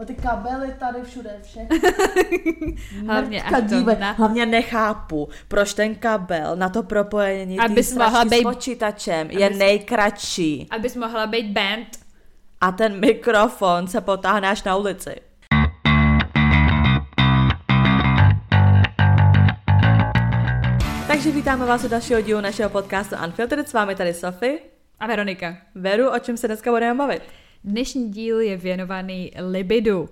O ty kabely tady všude, všech. Hlavně, ať to na- hlavně nechápu, proč ten kabel na to propojení Abys mohla být- s počítačem je abys- nejkratší Abys mohla být band. a ten mikrofon se potáhne až na ulici. Takže vítáme vás u dalšího dílu našeho podcastu Unfiltered. S vámi tady Sofie. A Veronika. Veru, o čem se dneska budeme bavit? Dnešní díl je věnovaný libidu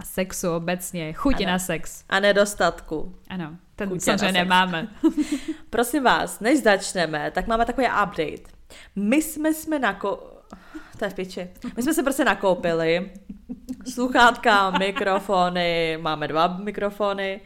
a sexu obecně, chuti Ano. na sex. A nedostatku. Ano, ten Chutě samozřejmě nemáme. Prosím vás, než začneme, tak máme takový update. My jsme jsme nako... To je v piči. My jsme se prostě nakoupili sluchátka, mikrofony, máme dva mikrofony,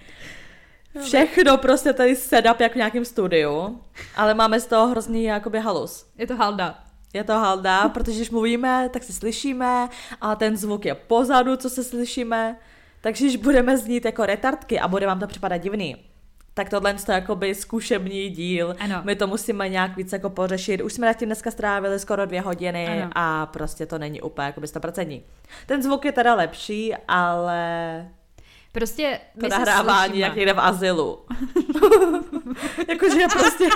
všechno prostě tady setup jak v nějakém studiu, ale máme z toho hrozný jakoby halus. Je to halda. Je to halda, protože když mluvíme, tak se slyšíme a ten zvuk je pozadu, co se slyšíme, takže když budeme znít jako retardky a bude vám to připadat divný, tak tohle je jakoby zkušební díl. Ano. My to musíme nějak víc jako pořešit. Už jsme nad tím dneska strávili skoro dvě hodiny Ano. a prostě to není úplně jakoby 100%. Ten zvuk je teda lepší, ale Prostě to nahrávání jak někde v azylu. Jakože prostě,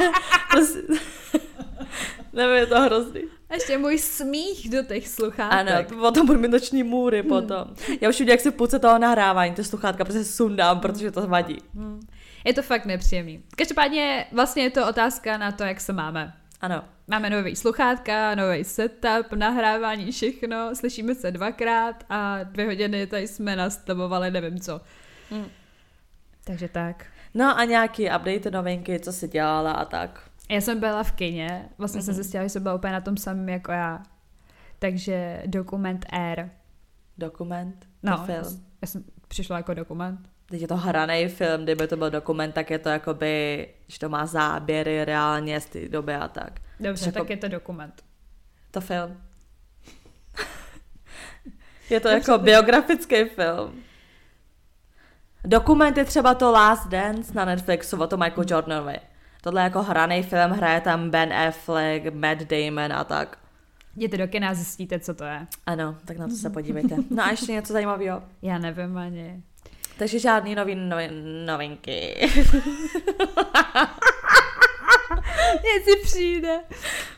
prostě nevím, je to hrozný. A ještě můj smích do těch sluchátek. Ano, potom budu mít noční můry potom. Já už vidím, jak se v půlce toho nahrávání, ty sluchátka prostě sundám, protože to vadí. Je to fakt nepříjemný. Každopádně vlastně je to otázka na to, jak se máme. Ano. Máme nový sluchátka, nový setup, nahrávání, všechno, slyšíme se dvakrát a dvě hodiny tady jsme nastavovali nevím co. Hmm. Takže tak. No a nějaký update, novinky, co si dělala a tak. Já jsem byla v kině, vlastně Mhm. jsem zjistila, že jsem byla úplně na tom samém jako já. Takže dokument R. Dokument, No, to já, film. já jsem přišla jako dokument. Teď je to hraný film, kdyby to byl dokument, tak je to jakoby, že to má záběry reálně z té doby a tak. Dobře, Jako- tak je to dokument. To film. je to Dobře, jako tak- biografický film. Dokument je třeba to Last Dance na Netflixu o tom Michael Jordanovi. Tohle je jako hraný film, hraje tam Ben Affleck, Matt Damon a tak. Jděte do kina a zjistíte, co to je. Ano, tak na to se podívejte. No a ještě něco zajímavého. Já nevím ani. Takže žádný nový novin, novinky. Mně si přijde,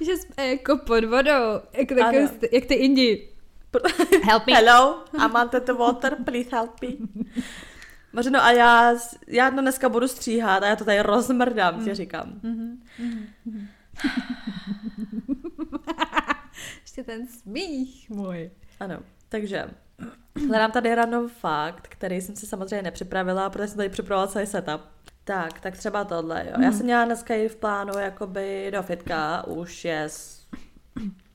že jsme jako pod vodou, jak, takový, jak ty Indi. Help me. Hello, I'm under the water, please help me. Možno a já, já to dneska budu stříhat a já to tady rozmrdám, si říkám. Ještě ten smích můj. Ano, takže hledám tady random fakt, který jsem si samozřejmě nepřipravila, protože jsem tady připravila celý setup. Tak, tak třeba tohle, jo. Já jsem měla dneska jít v plánu jakoby do fitka, už je, s-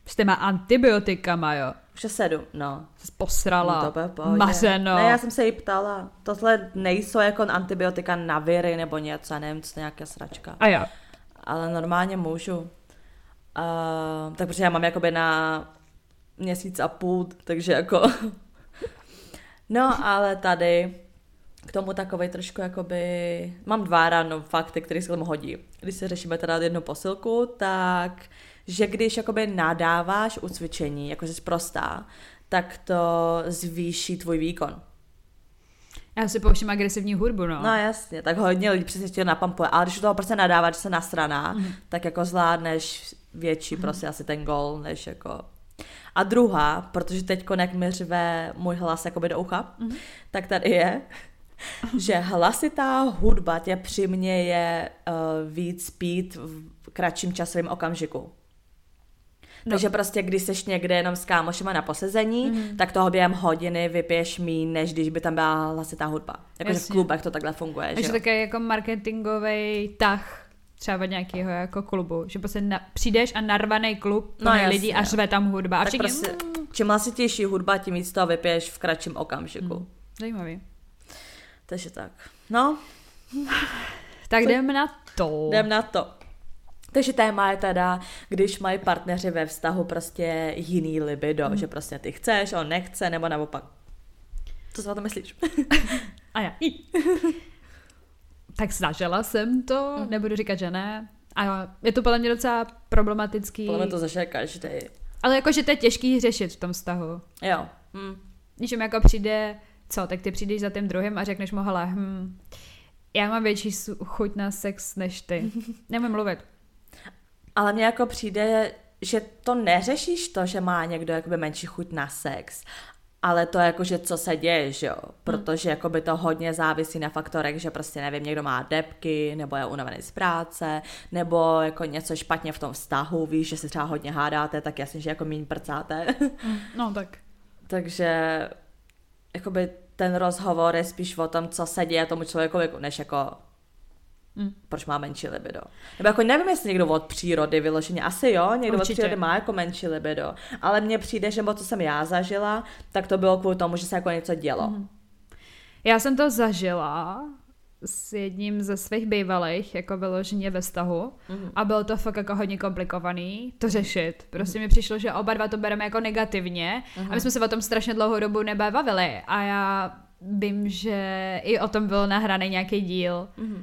S těma antibiotikama, jo. sedm, no. Jsi posrala. No. Mařeno. Ne, já jsem se jí ptala. Tohle nejsou jako antibiotika na viry nebo něco, já nevím, co nějaká sračka. A jo. Ale normálně můžu. Uh, tak protože já mám jakoby na měsíc a půl, takže jako... no, ale tady k tomu takovej trošku jakoby... Mám dva random fakty, které se k tomu hodí. Když si řešíme teda jednu posilku, tak že když jakoby nadáváš u cvičení, jako jsi prostá, tak to zvýší tvůj výkon. Já si pouštím agresivní hudbu, no. No jasně, tak hodně lidí přesně tě napampuje, ale když u toho prostě nadáváš, že se nasraná, mm. tak jako zvládneš větší prostě asi ten gol, než jako... A druhá, protože teď jak mi řve můj hlas jakoby do ucha, mm. tak tady je, že hlasitá hudba tě přiměje uh, víc pít v kratším časovém okamžiku. No. Takže prostě, když jsi někde jenom s kámošema na posezení, mm. tak toho během hodiny vypiješ míň, než když by tam byla hlasitá hudba. Jakože v klubech to takhle funguje, že Takže také jako marketingový tah třeba od nějakého jako klubu, že prostě na, přijdeš a narvaný klub No jasně. lidí a řve tam hudba a Tak všichni, prostě, mm, čím hlasitější hudba, tím víc toho vypiješ v kratším okamžiku. Mm. zajímavý. Takže tak. No, Tak Co- jdeme na to. jdem na to. Takže téma je teda, když mají partneři ve vztahu prostě jiný libido, mm. že prostě ty chceš, on nechce, nebo naopak. Co si o to myslíš? A já. tak zažila jsem to, Mhm. nebudu říkat, že ne. A je to podle mě docela problematický. Podle mě to zažije každý. Ale jakože to je těžký řešit v tom vztahu. Jo. Hm. Když jim jako přijde, co, tak ty přijdeš za tím druhým a řekneš mu, hele, hm, já mám větší chuť na sex než ty. Nemůžu mluvit. Ale mně jako přijde, že to neřešíš to, že má někdo jakoby menší chuť na sex, ale to jako, že co se děje, že jo, protože jako by to hodně závisí na faktorech, že prostě nevím, někdo má depky, nebo je unavený z práce, nebo jako něco špatně v tom vztahu, víš, že si třeba hodně hádáte, tak jasně, že jako míň prcáte. No tak. Takže jakoby ten rozhovor je spíš o tom, co se děje tomu člověku, než jako Hmm. Proč má menší libido? Nebo jako nevím, jestli někdo od přírody vyloženě, asi jo, někdo Určitě. od přírody má jako menší libido, ale mně přijde, že co jsem já zažila, tak to bylo kvůli tomu, že se jako něco dělo. Hmm. Já jsem to zažila s jedním ze svých bývalých, jako vyloženě ve vztahu mm-hmm. a bylo to fakt jako hodně komplikovaný to řešit. Prostě mm-hmm. mi přišlo, že oba dva to bereme jako negativně mm-hmm. a my mhm. jsme se o tom strašně dlouhou dobu nebavili a já vím, že i o tom byl nahraný nějaký díl. Mm-hmm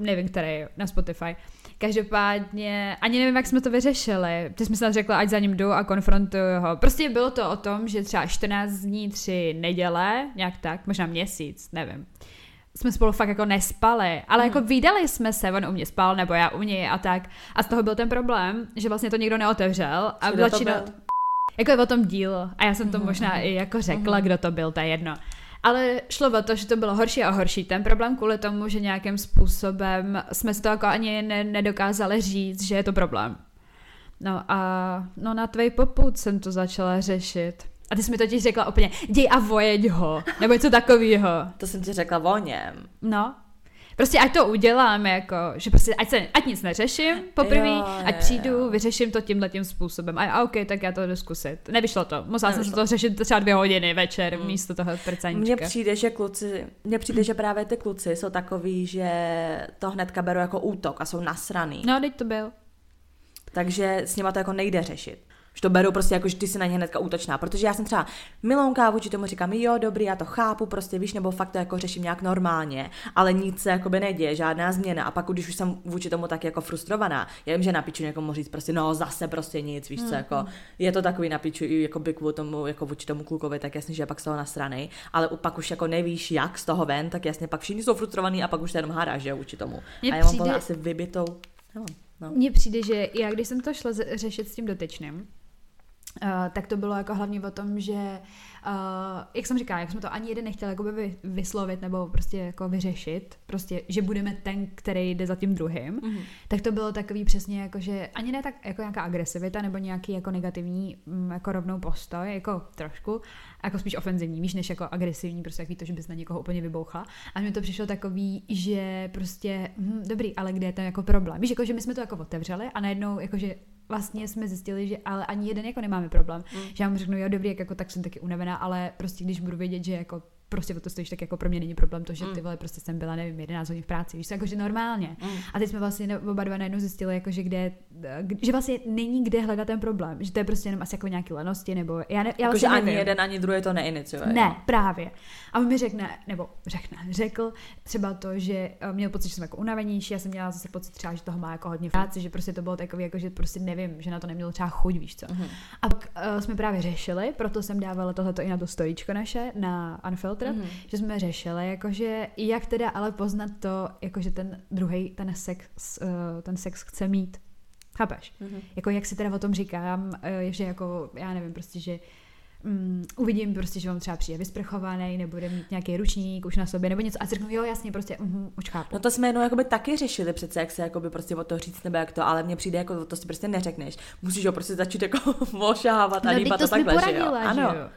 nevím, který, na Spotify. Každopádně, ani nevím, jak jsme to vyřešili. Ty jsme snad řekla, ať za ním jdu a konfrontuju ho. Prostě bylo to o tom, že třeba 14 dní, 3 neděle, nějak tak, možná měsíc, nevím. Jsme spolu fakt jako nespali, ale jako hmm. vydali jsme se, on u mě spal, nebo já u něj a tak. A z toho byl ten problém, že vlastně to nikdo neotevřel. A vlačino, jako je o tom díl. A já jsem to hmm. možná i jako řekla, hmm. kdo to byl, to je jedno. Ale šlo o to, že to bylo horší a horší. Ten problém kvůli tomu, že nějakým způsobem jsme si to jako ani ne, nedokázali říct, že je to problém. No a no na tvej poput jsem to začala řešit. A ty jsi mi totiž řekla úplně, děj a vojeď ho, nebo něco takového. To jsem ti řekla o něm. No, Prostě ať to udělám, jako, že prostě ať, se, ať nic neřeším poprvé, ať přijdu, jo. vyřeším to tímhle tím způsobem. A, a OK, tak já to jdu zkusit. Nevyšlo to. Musela jsem se to řešit třeba dvě hodiny večer mm. místo toho prcaníčka. Mně přijde, že kluci, mně přijde, že právě ty kluci jsou takový, že to hnedka berou jako útok a jsou nasraný. No, teď to byl. Takže s nima to jako nejde řešit. Že to beru prostě jako, že ty si na ně hnedka útočná. Protože já jsem třeba milonka vůči tomu říkám, jo, dobrý, já to chápu, prostě víš, nebo fakt to jako řeším nějak normálně, ale nic se jako by neděje, žádná změna. A pak, když už jsem vůči tomu tak jako frustrovaná, já vím, že napíču někomu říct prostě, no zase prostě nic, víš co, jako je to takový napíču i jako by kvůli tomu, jako vůči tomu klukovi, tak jasně, že pak z toho na strany, ale pak už jako nevíš, jak z toho ven, tak jasně pak všichni jsou frustrovaní a pak už se jenom hádáš, že vůči tomu. Mě a já mám asi vybitou. No. Mně přijde, že já když jsem to šla řešit s tím dotyčným, Uh, tak to bylo jako hlavně o tom, že, uh, jak jsem říkala, jak jsme to ani jeden nechtěl jakoby vyslovit nebo prostě jako vyřešit, prostě, že budeme ten, který jde za tím druhým, mm-hmm. tak to bylo takový přesně jako, že ani ne tak jako nějaká agresivita nebo nějaký jako negativní mm, jako rovnou postoj, jako trošku, jako spíš ofenzivní, víš, než jako agresivní, prostě jak to, že bys na někoho úplně vybouchla. A mně to přišlo takový, že prostě, hm, dobrý, ale kde je ten jako problém? Víš, jako, že my jsme to jako otevřeli a najednou jako, že vlastně jsme zjistili, že ale ani jeden jako nemáme problém. Mm. Že já mu řeknu, jo dobrý, jak jako tak jsem taky unavená, ale prostě když budu vědět, že jako prostě o to stojíš, tak jako pro mě není problém to, že ty mm. vole prostě jsem byla, nevím, 11 hodin v práci, víš, jakože normálně. Mm. A teď jsme vlastně oba dva najednou zjistili, jako, že kde, že vlastně není kde hledat ten problém, že to je prostě jenom asi jako nějaký lenosti, nebo já, ne, já jako, vlastně že ani jeden, ani druhý to neiniciuje. Ne, právě. A on mi řekne, nebo řekne, řekl třeba to, že eh, měl pocit, že jsem jako unavenější, já jsem měla zase pocit třeba, že toho má jako hodně v práci, že prostě to bylo takový, jako, že prostě nevím, že na to neměl třeba chuť, víš co. Mm. A pak uh, jsme právě řešili, proto jsem dávala tohleto i na to stojíčko naše, na Unfiltered, Filtr, mm-hmm. že jsme řešili, jakože jak teda ale poznat to, jakože ten druhý ten sex, uh, ten sex chce mít. Chápeš? Mm-hmm. Jako jak si teda o tom říkám, uh, že jako, já nevím, prostě, že um, uvidím prostě, že on třeba přijde vysprchovaný, nebude mít nějaký ručník už na sobě, nebo něco a si řeknu, jo, jasně, prostě, uh, už chápu. No to jsme jenom jakoby taky řešili přece, jak se jakoby prostě o to říct, nebo jak to, ale mně přijde, jako to si prostě neřekneš. Musíš ho prostě začít jako ošávat a no, líbat to, to takhle, poradila, že jo? Ano. Že jo?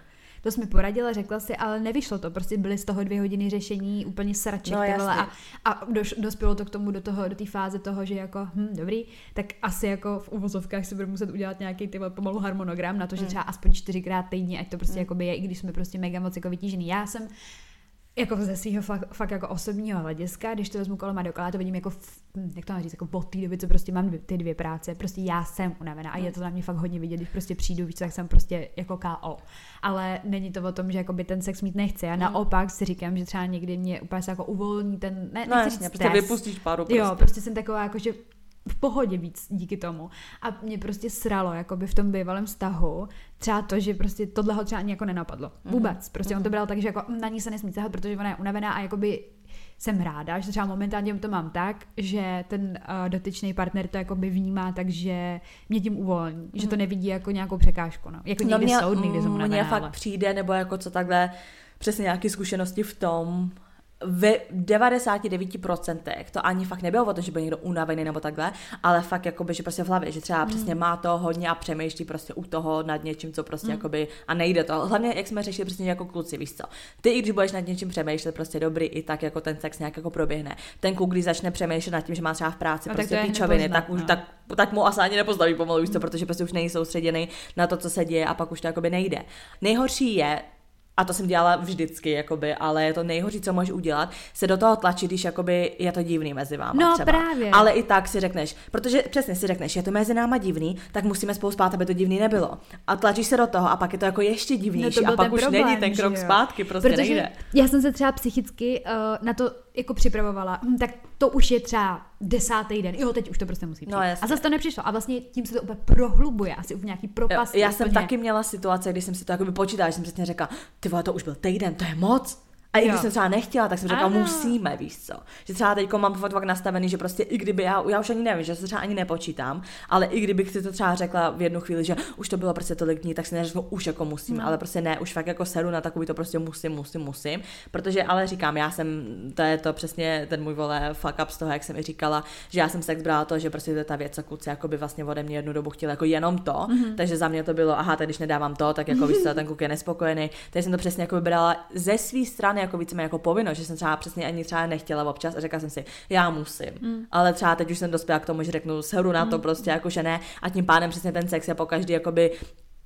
To jsme poradila, řekla si, ale nevyšlo to. Prostě byly z toho dvě hodiny řešení úplně sraček. No, a, a doš, dospělo to k tomu do toho, do té fáze toho, že jako, hm, dobrý, tak asi jako v uvozovkách si budu muset udělat nějaký ty pomalu harmonogram na to, že hmm. třeba aspoň čtyřikrát týdně, ať to prostě mm. jako je, i když jsme prostě mega moc jako vytížený. Já jsem jako ze svého fakt, fakt, jako osobního hlediska, když to vezmu kolem a dokola, to vidím jako, hm, jak to mám říct, jako od té doby, co prostě mám dvě, ty dvě práce, prostě já jsem unavená a je to na mě fakt hodně vidět, když prostě přijdu, víc, tak jsem prostě jako KO. Ale není to o tom, že jako by ten sex mít nechci. Já mm. naopak si říkám, že třeba někdy mě úplně se jako uvolní ten, ne, no, jasně, prostě vypustíš páru prostě. Jo, prostě jsem taková jako, že v pohodě víc díky tomu. A mě prostě sralo, jakoby v tom bývalém vztahu, třeba to, že prostě tohle ho třeba ani jako nenapadlo. Vůbec. Prostě on to bral tak, že jako na ní se nesmí cahat, protože ona je unavená a jakoby jsem ráda, že třeba momentálně to mám tak, že ten uh, dotyčný partner to jakoby vnímá, takže mě tím uvolní, že to nevidí jako nějakou překážku. No. Jako No někdy mě, jsou dny, kdy jsem mně fakt ale- přijde, nebo jako co takhle, přesně nějaké zkušenosti v tom, ve 99% to ani fakt nebylo o tom, že byl někdo unavený nebo takhle, ale fakt jakoby, že prostě v hlavě, že třeba přesně má to hodně a přemýšlí prostě u toho nad něčím, co prostě jakoby, a nejde to. Hlavně, jak jsme řešili přesně jako kluci, víš co. Ty, i když budeš nad něčím přemýšlet, prostě dobrý, i tak jako ten sex nějak jako proběhne. Ten kluk, když začne přemýšlet nad tím, že má třeba v práci No prostě píčoviny, tak už no. tak tak mu asi ani nepostaví pomalu, víš co, protože prostě už není soustředěný na to, co se děje a pak už to jakoby nejde. Nejhorší je, a to jsem dělala vždycky, jakoby, ale je to nejhorší, co můžeš udělat, se do toho tlačit, když jakoby je to divný mezi váma No, třeba. právě. Ale i tak si řekneš, protože přesně si řekneš, je to mezi náma divný, tak musíme spolu spát, aby to divný nebylo. A tlačíš se do toho a pak je to jako ještě divnější No, to a pak už problém, není ten krok zpátky, prostě Protože nejde. já jsem se třeba psychicky uh, na to jako připravovala, hm, tak to už je třeba desátý den, jo, teď už to prostě musí přijít. No, jasně. a zase to nepřišlo a vlastně tím se to úplně prohlubuje, asi v nějaký propasti. já jsem úplně. taky měla situace, kdy jsem si to jakoby počítala, že jsem přesně řekla, ty vole, to už byl týden, to je moc. A i když Jo. jsem třeba nechtěla, tak jsem řekla, Ano. musíme, víš co. Že třeba teď mám fakt, fakt nastavený, že prostě i kdyby, já, já už ani nevím, že se třeba ani nepočítám, ale i kdybych si to třeba řekla v jednu chvíli, že už to bylo prostě tolik dní, tak si neřeknu, už jako musím, No. ale prostě ne, už fakt jako sedu na takový to prostě musím, musím, musím. Protože ale říkám, já jsem, to je to přesně ten můj vole fuck up z toho, jak jsem i říkala, že já jsem sex brala to, že prostě to je ta věc, co kluci jako by vlastně ode mě jednu dobu chtěli jako jenom to, mm-hmm. takže za mě to bylo, aha, tak když nedávám to, tak jako víš co, ten kluk je nespokojený, takže jsem to přesně jako brala ze své strany jako více jako povinnost, že jsem třeba přesně ani třeba nechtěla občas a řekla jsem si, já musím, mm. ale třeba teď už jsem dospěla k tomu, že řeknu, seru na to prostě jako, že ne. A tím pádem přesně ten sex je po každý jakoby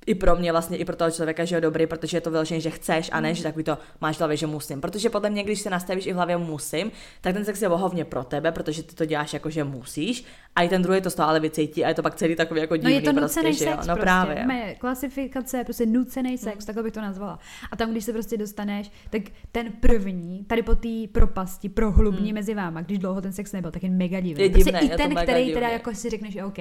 i pro mě vlastně, i pro toho člověka, že je dobrý, protože je to vyloženě, že chceš a ne, že takový to máš v hlavě, že musím. Protože podle mě, když se nastavíš i v hlavě musím, tak ten sex je vohovně pro tebe, protože ty to děláš jako, že musíš. A i ten druhý to z toho ale vycítí a je to pak celý takový jako No divný je to prostě, nucený že jo? sex No prostě. právě. Mé klasifikace prostě nucený sex, takhle bych to nazvala. A tam, když se prostě dostaneš, tak ten první, tady po té propasti, prohlubní mezi váma, když dlouho ten sex nebyl, tak je mega divný. Je prostě divný, i je to ten, který teda divný. jako si řekneš, že OK.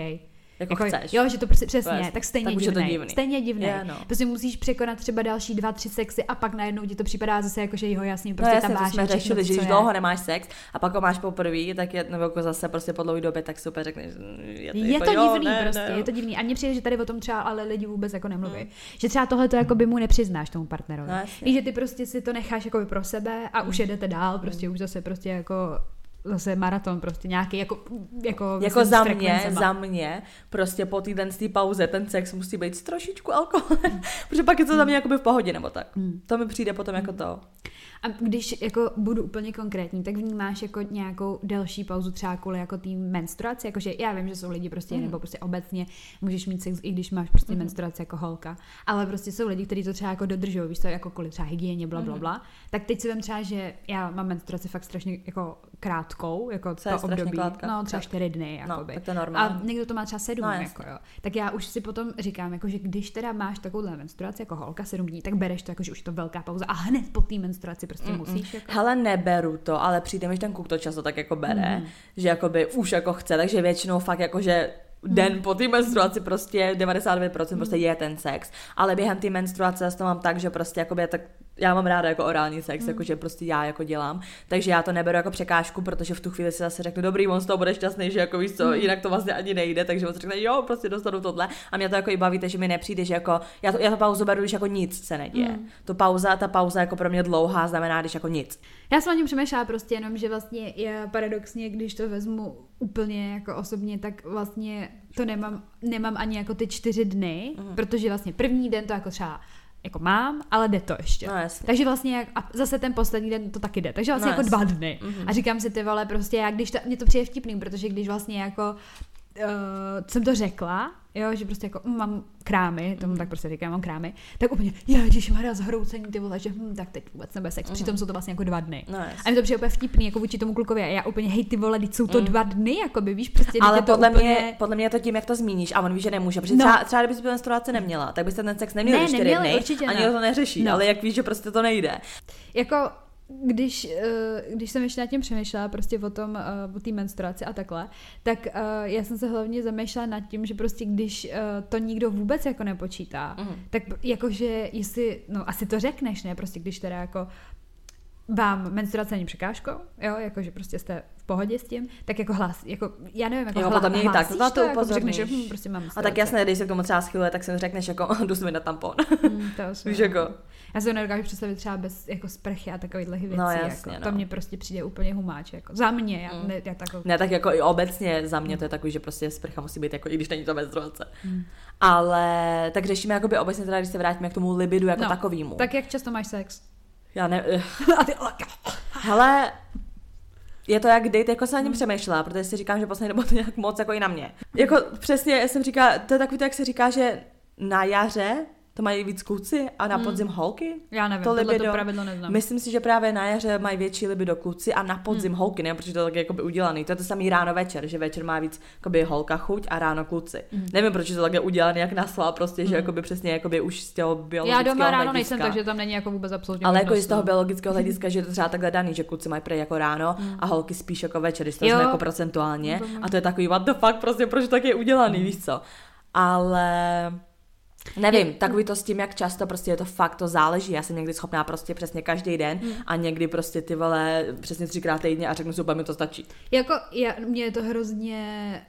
Jako chceš. Jo, že to prostě přesně, Jasně. tak stejně Tak už je to divný. divný. Stejně divný. Je, no. Prostě musíš překonat třeba další dva, tři sexy a pak najednou ti to připadá zase jako, že jo, jasně, No prostě jasně, ta to vášeň, jsme řešili, že když dlouho nemáš sex a pak ho máš poprvé, tak je, nebo jako zase prostě po dlouhé době, tak super řekneš, mm, je to, Je jako, to jo, divný ne, prostě, ne, je to divný. A mně přijde, že tady o tom třeba ale lidi vůbec jako nemluví. Že třeba tohle to jako by mu nepřiznáš tomu partnerovi. No. Víš, že ty prostě si to necháš jako pro sebe a už jedete dál, prostě už zase prostě jako zase maraton prostě nějaký jako jako, Jako za mě, za mě, prostě po týden z té pauze ten sex musí být s trošičku alkoholem, protože pak je to za mě jakoby v pohodě nebo tak. To mi přijde potom jako to. A když jako budu úplně konkrétní, tak vnímáš jako nějakou delší pauzu třeba kvůli jako tý menstruaci, jakože já vím, že jsou lidi prostě, mm. nebo prostě obecně můžeš mít sex, i když máš prostě mm. menstruaci jako holka, ale prostě jsou lidi, kteří to třeba jako dodržují, víš to, jako kvůli třeba hygieně, bla, bla, bla. Tak teď si vím třeba, že já mám menstruaci fakt strašně jako krátkou, jako Co to období, krátká? no třeba čtyři dny, No, jakoby. tak to je normální. A někdo to má třeba sedm, No, no, jako jo. Tak já už si potom říkám, jako, že když teda máš takovouhle menstruaci jako holka sedm dní, tak bereš to jako, že už je to velká pauza a hned po té menstruaci prostě mm musíš. Jako. Hele, neberu to, ale přijde mi, že ten kuk to často tak jako bere, mm. že jakoby už jako chce, takže většinou fakt jako, že den po té menstruaci prostě 99% prostě je ten sex, ale během té menstruace zase to mám tak, že prostě jakoby tak já mám ráda jako orální sex, mm. jakože prostě já jako dělám, takže já to neberu jako překážku, protože v tu chvíli si zase řeknu, dobrý, on z toho bude šťastný, že jako víš co, mm. jinak to vlastně ani nejde, takže on si řekne, jo, prostě dostanu tohle a mě to jako i baví, že mi nepřijde, že jako, já to, já to pauzu beru, když jako nic se neděje. Mm. To pauza, ta pauza jako pro mě dlouhá znamená, když jako nic. Já jsem o něm přemýšlela prostě jenom, že vlastně je paradoxně, když to vezmu úplně jako osobně, tak vlastně to nemám, nemám ani jako ty čtyři dny, mm. protože vlastně první den to jako třeba jako mám, ale jde to ještě. No, jasně. Takže vlastně jak, a zase ten poslední den to taky jde. Takže vlastně No, jako jasně. dva dny. Mm-hmm. A říkám si ty vole, prostě já když to, mě to přijde vtipný, protože když vlastně jako uh, jsem to řekla, jo, že prostě jako mm, mám krámy, tomu tak prostě říkám, mám krámy, tak úplně, ježiš, Maria, zhroucení ty vole, že hm, tak teď vůbec nebude sex, přitom jsou to vlastně jako dva dny. No, a mi to přijde úplně vtipný, jako vůči tomu klukovi, a já úplně, hej ty vole, teď jsou to dva dny, jako by víš, prostě Ale to podle, úplně... mě, podle mě to tím, jak to zmíníš a on ví, že nemůže. Protože No. třeba, třeba kdyby tu menstruaci neměla, tak byste ten sex neměl Ne, čtyři neměli, dny, určitě ani ne. to neřeší, No. ale jak víš, že prostě to nejde. jako když, uh, když jsem ještě nad tím přemýšlela prostě o tom, uh, o té menstruaci a takhle, tak uh, já jsem se hlavně zamýšlela nad tím, že prostě když to nikdo vůbec jako nepočítá, mm. tak jakože jestli, no asi to řekneš, ne, prostě když teda jako vám menstruace není překážkou, jo, jakože prostě jste v pohodě s tím, tak jako hlas, jako já nevím, jako jo, hla, potom tak, to, to jako řekneš, že hm, prostě mám A tak jasné, když se k tomu třeba schyluje, tak si řekneš jako, jdu si na tampon. Mm, to Víš jako. Já se to nedokážu představit třeba bez jako sprchy a takovýchhle věcí. No, jasně, jako. no. To mě prostě přijde úplně humáč. Jako. Za mě, já, mm. ne, já tak... Ne, tak jako i obecně za mě mm. to je takový, že prostě sprcha musí být jako, i když není to menstruace. Mm. Ale tak řešíme jakoby obecně teda, když se vrátíme k tomu libidu jako no, takovýmu. Tak jak často máš sex? Já ne... a ty... Hele, je to jak date, jako se na něm přemýšlela, protože si říkám, že poslední dobou to nějak moc jako i na mě. Jako přesně, jsem říká, to je takový to, jak se říká, že na jaře to mají víc kluci a na hmm. podzim holky? Já nevím, to libido. to pravidlo neznám. Myslím si, že právě na jaře mají větší libido kluci a na podzim hmm. holky, ne? Protože to je tak jakoby udělaný. To je to samý ráno večer, že večer má víc jakoby holka chuť a ráno kluci. Hmm. Nevím, proč je to takhle udělaný, jak naslá prostě, hmm. že jakoby přesně jakoby už z toho biologického Já doma ráno hlediska. nejsem, takže tam není jako vůbec absolutně. Ale jako z toho biologického hlediska, že je to třeba takhle daný, že kluci mají prej jako ráno hmm. a holky spíš jako večer, když to jsme jako procentuálně. A to je takový what the fuck, prostě proč tak je udělaný, hmm. víš co? Ale Nevím, takový to s tím, jak často prostě je to fakt, to záleží. Já jsem někdy schopná prostě přesně každý den hmm. a někdy prostě ty vole přesně třikrát týdně a řeknu si, mi to stačí. Jako, já, mě je to hrozně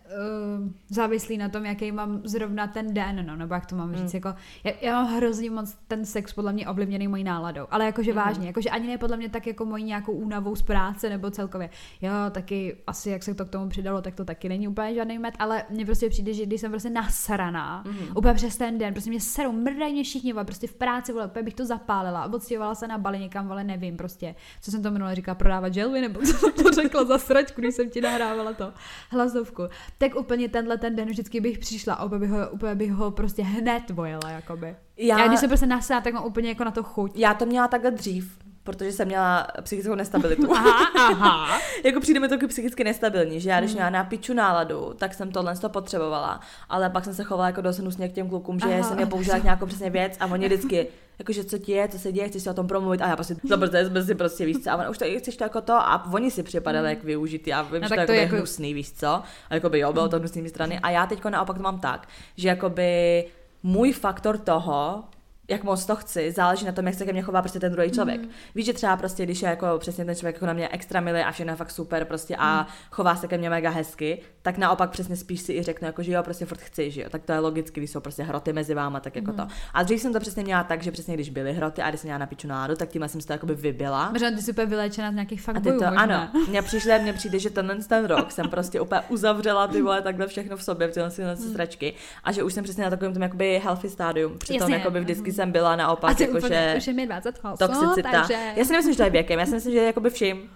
uh, závislý na tom, jaký mám zrovna ten den, no, nebo jak to mám říct. Hmm. Jako, já, já, mám hrozně moc ten sex podle mě ovlivněný mojí náladou, ale jakože hmm. vážně, jakože ani ne podle mě tak jako mojí nějakou únavou z práce nebo celkově. Jo, taky asi jak se to k tomu přidalo, tak to taky není úplně žádný met, ale mně prostě přijde, že když jsem prostě nasraná, hmm. úplně přes ten den, prostě prostě mě serou, mrdají mě všichni, vole, prostě v práci, vole, bych to zapálila, odstěhovala se na Bali někam, vole, nevím, prostě, co jsem to minule říkala, prodávat želvy, nebo co jsem to řekla za sračku, když jsem ti nahrávala to hlasovku. Tak úplně tenhle ten den vždycky bych přišla, úplně bych ho, úplně bych ho prostě hned vojela, jakoby. Já, já když se prostě nasá, tak mám úplně jako na to chuť. Já to měla takhle dřív, protože jsem měla psychickou nestabilitu. aha, aha. jako přijde mi to psychicky nestabilní, že já když hmm. měla na piču náladu, tak jsem tohle to potřebovala, ale pak jsem se chovala jako dost hnusně k těm klukům, že aha. jsem je použila nějakou přesně věc a oni vždycky jakože co ti je, co se děje, chceš si o tom promluvit a já prostě zabrze jsme si prostě víc co, a už to chceš to jako to a oni si připadali jak využít, já vím, no, že to, to je jako hnusný, víš co, a jakoby jo, bylo to hnusný strany a já teďko naopak to mám tak, že jakoby můj faktor toho, jak moc to chci, záleží na tom, jak se ke mně chová prostě ten druhý člověk. Mm. Víš, že třeba prostě, když je jako přesně ten člověk jako na mě extra milý a všechno je fakt super prostě a mm. chová se ke mně mega hezky, tak naopak přesně spíš si i řeknu, jako, že jo, prostě furt chci, že jo, tak to je logicky, když jsou prostě hroty mezi váma, tak jako mm. to. A dřív jsem to přesně měla tak, že přesně když byly hroty a když jsem měla na piču náladu, tak tím jsem si to jakoby vybila. Možná ty jsi úplně vylečená z nějakých fakt a ty to, možná. ano, mně přišlo, mně přijde, že tenhle ten rok jsem prostě úplně uzavřela ty vole takhle všechno v sobě, v tyhle mm. sračky a že už jsem přesně na takovém tom jakoby healthy stádium. Přitom jakoby vždycky mm. Jsem byla naopak asi jako, že už je mi 28, toxicita. Takže... Já si nemyslím, že to je věkem, já si myslím, že jakoby vším,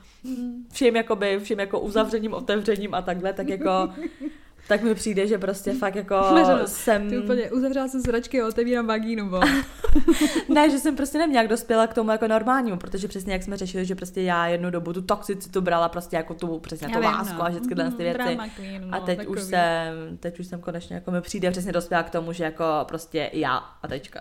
vším, jakoby, vším jako uzavřením, otevřením a takhle, tak jako tak mi přijde, že prostě fakt jako Neženo, jsem... Ty úplně uzavřela jsem zračky a otevírám vagínu, bo. ne, že jsem prostě neměla dospěla k tomu jako normálnímu, protože přesně jak jsme řešili, že prostě já jednu dobu tu toxicitu brala prostě jako tu přesně tu lásku no. a všechny tyhle ty věci. Queen, no, a teď takový. už jsem, teď už jsem konečně jako mi přijde přesně dospěla k tomu, že jako prostě já a tečka.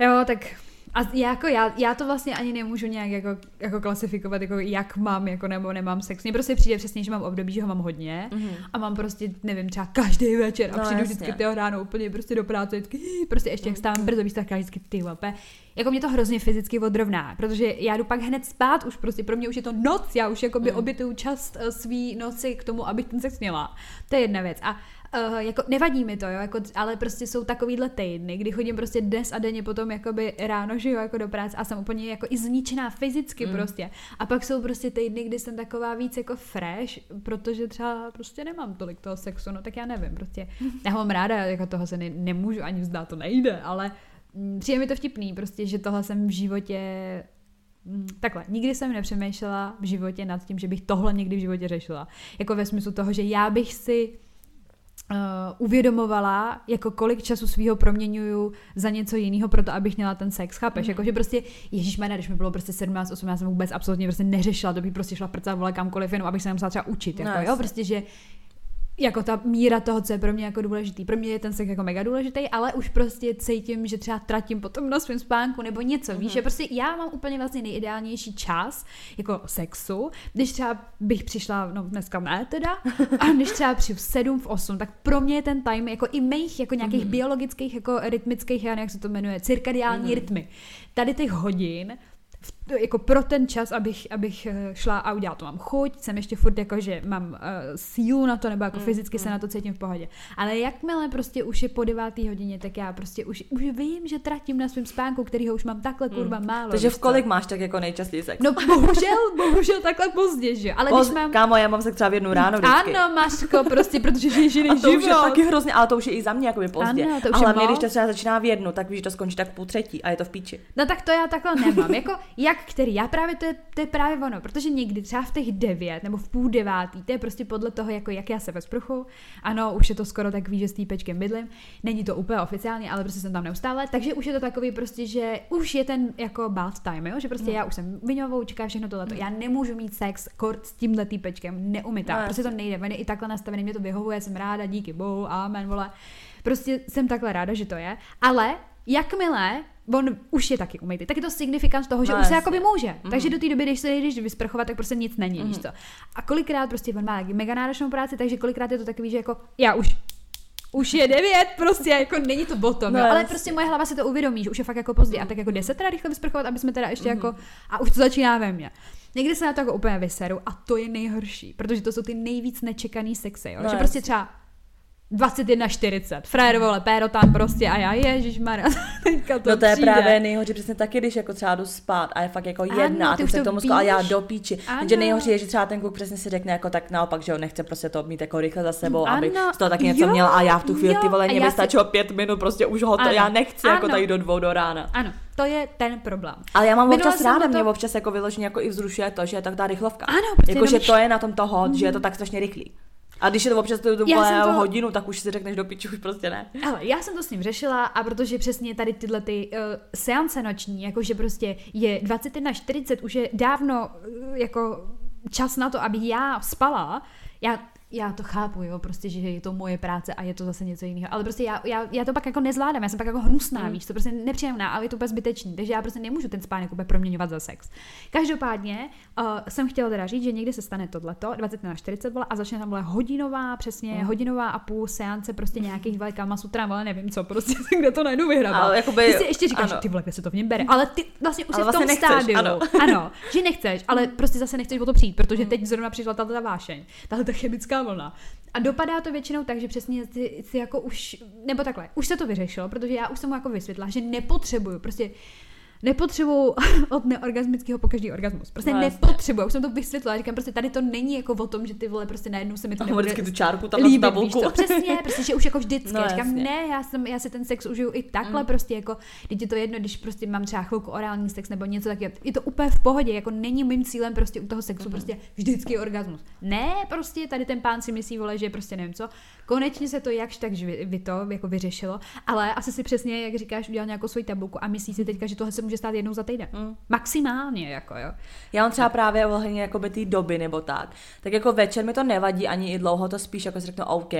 Jo, tak a jako já, já to vlastně ani nemůžu nějak jako, jako klasifikovat, jako jak mám jako nebo nemám sex. Mně prostě přijde přesně, že mám období, že ho mám hodně mm-hmm. a mám prostě, nevím, třeba každý večer a no, přijdu jasně. vždycky toho ráno úplně prostě do práce, vždycky, prostě ještě jak mhm. stávám brzo víc, tak vždycky ty vape. Jako mě to hrozně fyzicky odrovná, protože já jdu pak hned spát, už prostě pro mě už je to noc, já už jako by mm. obětuju čas uh, svý noci k tomu, abych ten sex měla. To je jedna věc. A Uh, jako nevadí mi to, jo, jako, ale prostě jsou takovýhle týdny, kdy chodím prostě dnes a denně potom jakoby ráno, že jo, jako do práce a jsem úplně jako i zničená fyzicky mm. prostě. A pak jsou prostě týdny, kdy jsem taková víc jako fresh, protože třeba prostě nemám tolik toho sexu, no tak já nevím, prostě. Já ho mám ráda, jako toho se ne, nemůžu ani vzdát, to nejde, ale mm, přijde mi to vtipný, prostě, že tohle jsem v životě mm, Takhle, nikdy jsem nepřemýšlela v životě nad tím, že bych tohle někdy v životě řešila. Jako ve smyslu toho, že já bych si uh, uvědomovala, jako kolik času svého proměňuju za něco jiného, proto abych měla ten sex, chápeš? Mm. Jako, že prostě, Ježíš když mi bylo prostě 17, 18, jsem vůbec absolutně prostě neřešila, to bych prostě šla prcat vole kamkoliv, jenom abych se nemusela třeba učit, jako, no, jo, prostě, že jako ta míra toho, co je pro mě jako důležitý. Pro mě je ten sex jako mega důležitý, ale už prostě cítím, že třeba tratím potom na svém spánku nebo něco. Mm-hmm. Víš, že prostě já mám úplně vlastně nejideálnější čas jako sexu, když třeba bych přišla, no dneska ne teda, a když třeba při v 7, v 8, tak pro mě je ten time jako i mých jako nějakých mm-hmm. biologických jako rytmických, já nevím, jak se to jmenuje, cirkadiální mm-hmm. rytmy. Tady těch hodin jako pro ten čas, abych, abych eh, šla a udělala to mám chuť, jsem ještě furt jako, že mám uh, sílu na to, nebo jako mm, fyzicky mm. se na to cítím v pohodě. Ale jakmile prostě už je po devátý hodině, tak já prostě už, už vím, že tratím na svém spánku, kterýho už mám takhle kurva mm. málo. Takže v kolik máš tak jako nejčastěji sex? No bohužel, bohužel takhle pozdě, že? Ale Poz, když mám... Kámo, já mám sex třeba v jednu ráno vždycky. Ano, Maško, prostě, protože žiješ jiný život. to už je taky hrozně, ale to už je i za mě jako pozdě. Ano, to už a hlavně, když to třeba začíná v jednu, tak víš, to skončí tak půl třetí a je to v píči. No tak to já takhle nemám. Jako, jak který? Já právě to je, to je právě ono, protože někdy třeba v těch devět nebo v půl devátý, to je prostě podle toho, jako jak já se ve sprchu. Ano, už je to skoro takový, že s týpečkem bydlím. Není to úplně oficiálně, ale prostě jsem tam neustále. Takže už je to takový prostě, že už je ten jako bad time, jo? že prostě mm. já už jsem vyňovou, čeká všechno tohle. Mm. Já nemůžu mít sex kort s tímhle týpečkem, neumytá. No, prostě to nejde. Oni i takhle nastavený, mě to vyhovuje, jsem ráda, díky bohu, amen, vole. Prostě jsem takhle ráda, že to je. Ale jakmile on už je taky umytý, tak je to signifikant toho, že no, už se jako může. Mm. Takže do té doby, když se jdeš vysprchovat, tak prostě nic není, mm. víš co. A kolikrát prostě on má mega náročnou práci, takže kolikrát je to takový, že jako já už už je devět, prostě jako není to bottom, no, ale prostě moje hlava si to uvědomí, že už je fakt jako pozdě a tak jako deset teda rychle vysprchovat, aby jsme teda ještě mm. jako, a už to začíná ve mně. Někdy se na to jako úplně vyseru a to je nejhorší, protože to jsou ty nejvíc nečekaný sexy, jo? No, že prostě třeba 21.40. Frajer vole, péro tam prostě a já, ježišmarja, teďka to No to je přijde. právě nejhorší, přesně taky, když jako třeba jdu spát a je fakt jako jedna ano, a ty se k tomu a já do píči. Takže nejhorší je, že třeba ten kluk přesně si řekne jako tak naopak, že on nechce prostě to mít jako rychle za sebou, ano, aby z toho taky něco jo, měl a já v tu chvíli ty vole, mě by stačilo si... pět minut, prostě už ho to, já nechci jako ano. jako tady do dvou do rána. Ano, to je ten problém. Ale já mám Minula občas ráda, to... mě občas jako vyloženě jako i vzrušuje to, že je tak ta rychlovka. Ano, jako, že to je na tom toho, že je to tak strašně rychlý. A když je to občas to, to to... hodinu, tak už si řekneš do piči, už prostě ne. Ale já jsem to s ním řešila a protože přesně tady tyhle ty uh, seance noční, jakože prostě je 21 40, už je dávno uh, jako čas na to, aby já spala, já já to chápu, jo, prostě, že je to moje práce a je to zase něco jiného. Ale prostě já, já, já to pak jako nezvládám, já jsem pak jako hnusná, mm. víš, to prostě nepříjemná, ale je to úplně zbytečný, takže já prostě nemůžu ten spánek úplně proměňovat za sex. Každopádně uh, jsem chtěla teda říct, že někdy se stane tohleto, 20 na 40 byla a začne tam byla hodinová, přesně mm. hodinová a půl seance prostě nějakých velká masutra, ale nevím co, prostě kde to najdu vyhrabat. Ale jakoby, ty si ještě říkáš, ano. ty vole, kde se to v něm bere, ale ty vlastně už ale jsi vlastně v tom nechceš, stádiu. Ano. ano. že nechceš, ale prostě zase nechceš o to přijít, protože mm. teď zrovna přišla tato vášeň, tahle ta chemická vlna. A dopadá to většinou tak, že přesně si, si jako už, nebo takhle, už se to vyřešilo, protože já už jsem mu jako vysvětla, že nepotřebuju, prostě nepotřebuju od neorgasmického po každý orgasmus. Prostě no, nepotřebuju. Už jsem to vysvětlila, říkám, prostě tady to není jako o tom, že ty vole prostě najednou se mi to nebude vždycky tu čárku tam líbit, víš to, přesně, prostě, že už jako vždycky. No, říkám, jasně. ne, já, jsem, já si ten sex užiju i takhle, mm. prostě jako, když je to jedno, když prostě mám třeba chvilku orální sex nebo něco tak je to úplně v pohodě, jako není mým cílem prostě u toho sexu mm. prostě vždycky orgasmus. Ne, prostě tady ten pán si myslí, vole, že prostě nevím co. Konečně se to jakž tak vy to jako vyřešilo, ale asi si přesně, jak říkáš, udělal nějakou svoji tabulku a myslí si teďka, že tohle se může stát jednou za týden. Mm. Maximálně, jako jo. Já mám třeba právě ohledně jako by té doby nebo tak. Tak jako večer mi to nevadí ani i dlouho, to spíš jako si řeknu OK,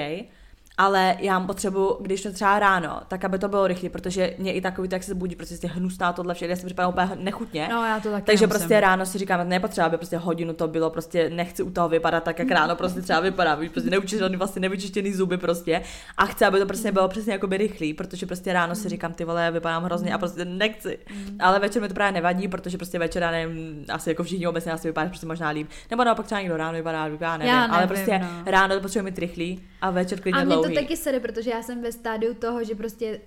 ale já mám potřebu, když to třeba ráno, tak aby to bylo rychle, protože mě i takový, tak se budí, prostě hnusná tohle všechno, já si připadám úplně nechutně. No, já to taky Takže prostě musím. ráno si říkám, nepotřeba, aby prostě hodinu to bylo, prostě nechci u toho vypadat tak, jak ráno prostě třeba vypadá, víš, prostě neučištěný, vlastně nevyčištěný zuby prostě a chci, aby to prostě bylo přesně jako by rychlý, protože prostě ráno si mm. říkám, ty vole, vypadám hrozně a prostě nechci. Mm. Ale večer mi to právě nevadí, protože prostě večer, já nevím, asi jako všichni obecně asi vypadá prostě možná líp. Nebo naopak třeba někdo ráno vypadá, vypadá nevím, já nevím, ale prostě no. ráno to potřebuje mít rychlý a večer klidně dlouhý. To taky sere, protože že já jsem ve stádiu toho, že prostě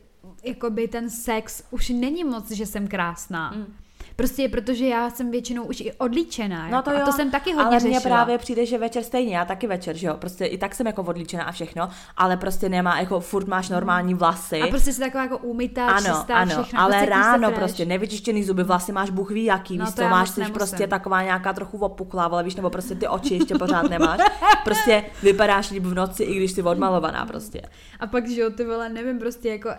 jakoby ten sex už není moc, že jsem krásná. Mm. Prostě protože já jsem většinou už i odlíčená. No to jo, a to jsem taky hodně ale mně právě přijde, že večer stejně, já taky večer, že jo, prostě i tak jsem jako odlíčená a všechno, ale prostě nemá, jako furt máš normální vlasy. A prostě jsi taková jako umytá, ano, čistá, ano, všechno. ale prostě ráno prostě nevyčištěný zuby, vlasy máš buch ví jaký, no, víš, to, to máš jsi prostě taková nějaká trochu opuklá, ale víš, nebo prostě ty oči ještě pořád nemáš. Prostě vypadáš líp v noci, i když jsi odmalovaná prostě. A pak, že jo, ty vole, nevím, prostě jako,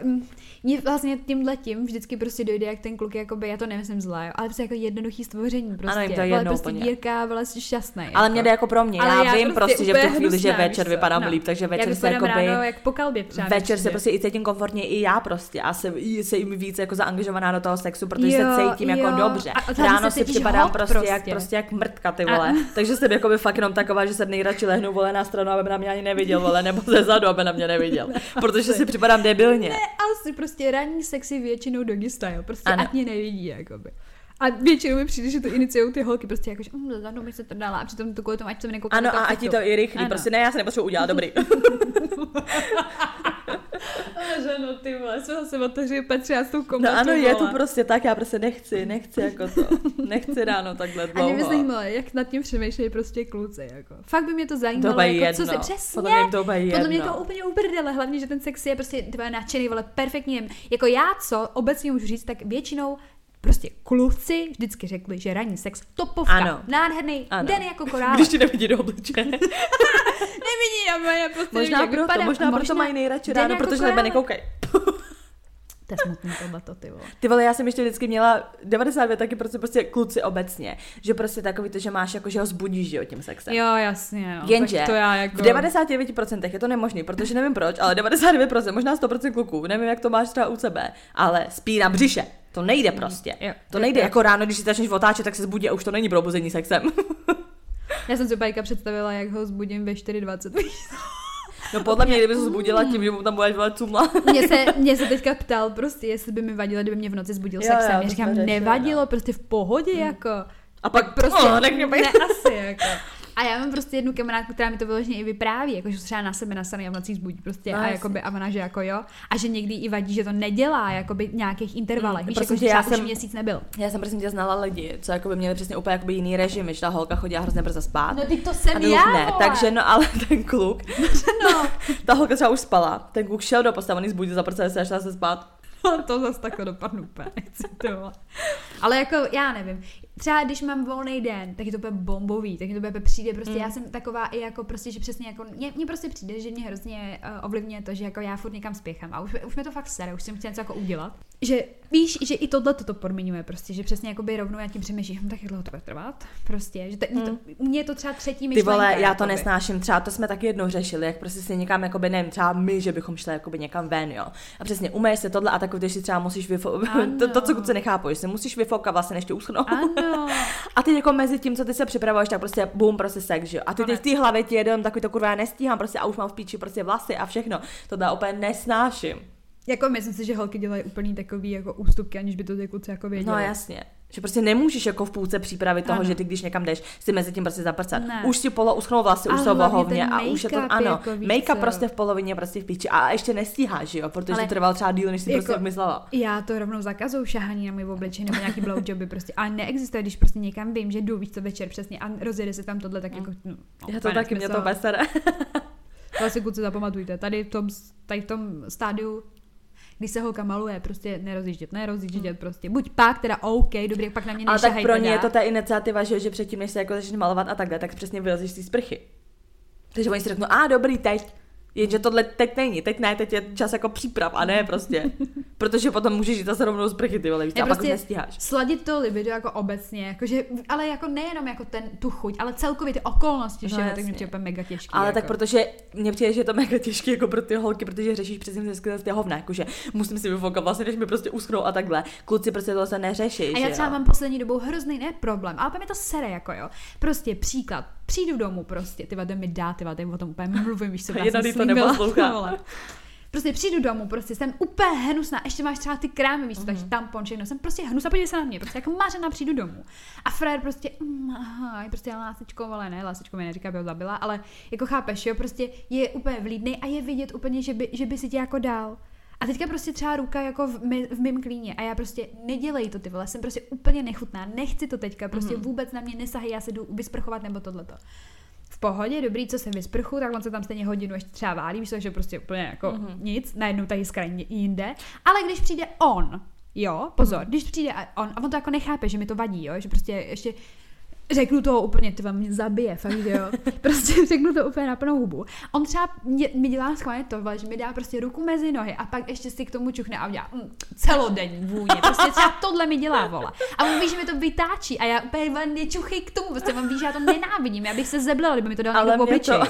mě vlastně tímhle tím vždycky prostě dojde, jak ten kluk, jakoby, já to nemyslím zle, ale prostě jako jednoduchý stvoření prostě. Ano, jim to je jedno prostě úplně. Dírka, byla si šťastný. Ale mě jde jako pro mě, Ale já, já vím prostě prostě, že v tu chvíli, že hnusná, večer víš co, vypadám no. líp, takže Já večer se vypadám jakoby... ráno jak po kalbě třeba. Večer se prostě i cítím komfortně i já prostě a se, se jim víc jako zaangažovaná do toho sexu, protože Jo, se cítím jako jo. dobře. A Ráno se si připadám hot prostě, jak, prostě. prostě jak mrtka ty vole. Takže jsem jako by fakt jenom taková, že se nejradši lehnu vole na stranu, aby na mě ani neviděl vole, nebo ze zadu, aby na mě neviděl. Protože si připadám debilně. Ne, asi prostě ranní sexy většinou doggy style, prostě Ano. ať mě nevidí, jakoby. A většinou mi přijde, že to iniciují ty holky, prostě jako, že mm, za mnou mi se to dala a přitom to kvůli tomu, ať se mi nekouká Ano, a ať ti to i rychlý, Ano. prostě ne, já se nepotřebuji udělat, dobrý. A že no ty vole, jsme zase otevřeli No komnatu, ano, je to prostě tak, já prostě nechci, nechci jako to, nechci ráno takhle A mě by dlouho. zajímalo, jak nad tím přemýšlejí prostě kluci, jako. Fakt by mě to zajímalo, bude jako, co jedno. si přesně. Podle mě to bude Podle mě jedno. to úplně uprdele, hlavně, že ten sex je prostě tvoje nadšený, vole, perfektně. Jako já, co obecně můžu říct, tak většinou prostě kluci vždycky řekli, že ranní sex topovka, Ano. nádherný, Ano. den jako korále. Když ti nevidí do obličeje. Nevidí na mě, prostě Možná nevidí, proto, vypadám. možná proto mají nejradši ráno, jako protože na tebe korále. nekoukej. To je smutný tohleto, ty vole. Ty vole, já jsem ještě vždycky měla 92 taky prostě, prostě kluci obecně, že prostě takový to, že máš jako, že ho zbudíš, že jo, tím sexem. Jo, jasně, no. Jenže tak to já jako... v 99% je to nemožný, protože nevím proč, ale 99%, možná 100% kluků, nevím, jak to máš třeba u sebe, ale spí na břiše. To nejde prostě. Jo, To nejde jo. jako ráno, když si začneš otáčet, tak se zbudí a už to není probuzení sexem. Já jsem si bajka představila, jak ho zbudím ve 4.20. No podle mě, kdyby se zbudila tím, že mu tam budeš volat cumla. Mě se, mě se teďka ptal prostě, jestli by mi vadilo, kdyby mě v noci zbudil Jo, sexem. Já říkám, nevadilo, prostě v pohodě, jako. A pak Prostě, oh, mě ne asi, jako. A já mám prostě jednu kamarádku, která mi to vyloženě i vypráví, jako že se třeba na sebe nasaný a v nocích zbudí prostě No, a, jakoby, a ona, že jako jo. A že někdy i vadí, že to nedělá, jakoby nějakých intervalech. Mm, Víš, jako, že já jsem- měsíc nebyl. Já jsem prostě tě znala lidi, co jako by měli přesně úplně jakoby jiný režim, že ta holka chodila hrozně brzo spát. No ty to jsem já, ne, takže no, ale ten kluk, No, ta holka třeba už spala, ten kluk šel do postavený, zbudil za prce a šla se spát. to zase takhle dopadnu úplně. Ale jako, já nevím, třeba když mám volný den, tak je to úplně bombový, tak je to úplně přijde, prostě Mm. já jsem taková i jako prostě, že přesně jako, mně, mně prostě přijde, že mě hrozně uh, ovlivňuje to, že jako já furt někam spěchám a už, už mě to fakt sere, už jsem chtěla něco jako udělat. Že víš, že i tohle to podmiňuje prostě, že přesně jako by rovnou já tím přemýšlím, hm, tak jak dlouho to bude trvat, prostě, že to, mm. to, u mě je to třeba třetí Ty myšlenka. vole, já to jakoby. nesnáším, třeba to jsme taky jednou řešili, jak prostě si někam, jakoby, nevím, třeba my, že bychom šli jakoby někam ven, jo. A přesně umeješ se tohle a takový, že si třeba musíš vyfoukat, Ano. to, to, co kluci nechápu, že si musíš vyfoukat vlastně, než tě uschnou. Ano. A ty jako mezi tím, co ty se připravuješ, tak prostě boom, prostě sex, že jo. A ty, ty v té hlavě ti jedem takový to kurva, já nestíhám prostě a už mám v píči prostě vlasy a všechno. To dá úplně nesnáším. Jako myslím si, že holky dělají úplný takový jako ústupky, aniž by to ty kluci jako věděli. No jasně. Že prostě nemůžeš jako v půlce přípravy toho, Ano. že ty když někam jdeš, si mezi tím prostě zaprcat. Ne. Už si polo uschnou vlasy, už jsou vohovně a už je to, ano, jako make-up co. prostě v polovině prostě v píči a ještě nestíháš, jo, protože Ale to trval třeba díl, než si jako- prostě myslela. Já to rovnou zakazuju šahaní na můj obličej nebo nějaký blowjoby prostě. A neexistuje, když prostě někam vím, že jdu víc co večer přesně a rozjede se tam tohle, tak jako... No, Já to taky, mě to besere. To si kluci zapamatujte. Tady v tom, tady v tom stádiu když se holka maluje, prostě nerozjíždět, nerozjíždět prostě. Buď pak, teda OK, dobrý, pak na mě Ale tak pro ně je to ta iniciativa, že, že předtím, než se jako začneš malovat a takhle, tak přesně vylezeš z té sprchy. Takže oni si řeknou, a dobrý, teď. Jenže tohle teď není, teď ne, teď je čas jako příprav a ne prostě. Protože potom můžeš jít zase rovnou z prchy, ty vole, víš, Ne, a pak už prostě nestíháš. Sladit to libido jako obecně, jakože, ale jako nejenom jako ten, tu chuť, ale celkově ty okolnosti, No, všeho, tak jasně. mi přijde mega těžký. Ale jako. tak protože mně přijde, že je to mega těžké jako pro ty holky, protože řešíš přesně ty ty hovna, jakože musím si vyfoukat vlastně, než mi prostě uschnou a takhle. Kluci prostě to se neřeší. A já že třeba jo? mám poslední dobou hrozný ne problém, ale mi to sere, jako jo. Prostě příklad, přijdu domů prostě, ty vade mi dá, ty vade o tom úplně mluvím, víš co, já jsem to slíbila. Prostě přijdu domů, prostě jsem úplně hnusná, ještě máš třeba ty krámy, víš Mhm. takže tampon, všechno, jsem prostě hnusná, podívej se na mě, prostě jako mařená přijdu domů. A Fred prostě, mm, aha, je prostě lásečko, ale ne, lásečko mi neříká, aby ho zabila, ale jako chápeš, jo, prostě je úplně vlídnej a je vidět úplně, že by, že by si tě jako dal. A teďka prostě třeba ruka jako v, my, v mém klíně a já prostě nedělej to ty vole, jsem prostě úplně nechutná, nechci to teďka, prostě Mhm. vůbec na mě nesahej, já se jdu vysprchovat nebo tohleto. V pohodě, dobrý, co se vysprchu, tak on se tam stejně hodinu ještě třeba válí, víš, že prostě úplně jako Mhm. nic, najednou tady jiskra jinde. Ale když přijde on, jo, pozor, Mhm. když přijde a on, a on to jako nechápe, že mi to vadí, jo, že prostě ještě řeknu to úplně, ty vám mě zabije, fakt, že jo. Prostě řeknu to úplně na plnou hubu. On třeba mě, mi dělá schválně to, že mi dá prostě ruku mezi nohy a pak ještě si k tomu čuchne a udělá mm, celodenní vůně. Prostě třeba tohle mi dělá, vola. A on ví, že mi to vytáčí a já úplně nečuchy k tomu, prostě on ví, že já to nenávidím, já bych se zeblela, kdyby mi to dal Ale někdo mě to-.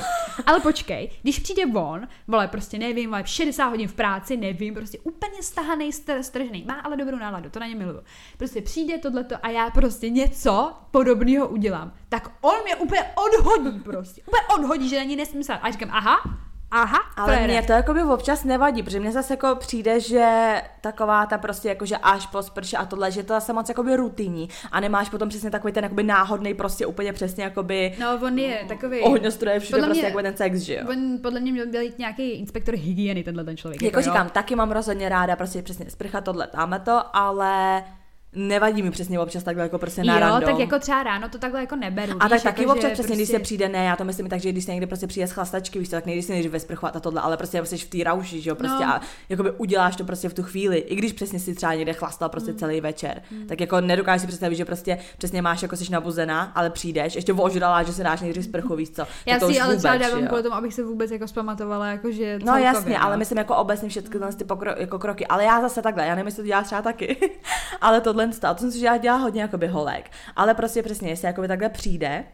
Ale počkej, když přijde on, vole, prostě nevím, vole, 60 hodin v práci, nevím, prostě úplně stahaný, str- stržený, má ale dobrou náladu, to na ně miluju. Prostě přijde tohleto a já prostě něco podobného udělám. Tak on mě úplně odhodí prostě. Úplně odhodí, že na ní nesmím sát. A říkám, aha, aha, Ale frére. mě to jako by občas nevadí, protože mně zase jako přijde, že taková ta prostě jako, že až po sprše a tohle, že to zase moc jakoby rutinní a nemáš potom přesně takový ten jakoby náhodný prostě úplně přesně jakoby No, on je takový. ohňostroje všude Podle prostě mě- jako ten sex, že jo. On podle mě měl být nějaký inspektor hygieny, tenhle ten člověk. Jako jo. říkám, taky mám rozhodně ráda prostě přesně sprcha tohle, tamhle to, ale nevadí mi přesně občas takhle jako prostě na Jo, random. tak jako třeba ráno to takhle jako neberu. a víš, tak taky jako, občas že přesně, když se přijde, ne, já to myslím tak, že když se někdy prostě přijde z chlastačky, víš co, tak nejde si nejdřív vesprchovat a tohle, ale prostě jsi v té rauši, že jo, prostě No. a jakoby uděláš to prostě v tu chvíli, i když přesně si třeba někde chlastal prostě celý večer, tak jako nedokážeš si představit, že prostě přesně máš jako jsi nabuzená, ale přijdeš, ještě ožrala, že se dáš nejdřív sprchu, víš co, Já to si ale třeba dávám že kvůli tomu, abych se vůbec jako zpamatovala, jako že No jasně, no. ale myslím jako obecně všechny ty jako kroky. Ale já zase takhle, já jestli to děláš třeba taky, ale tohle to, to myslím, že já dělá hodně jakoby holek. Ale prostě přesně, jestli jakoby takhle přijde,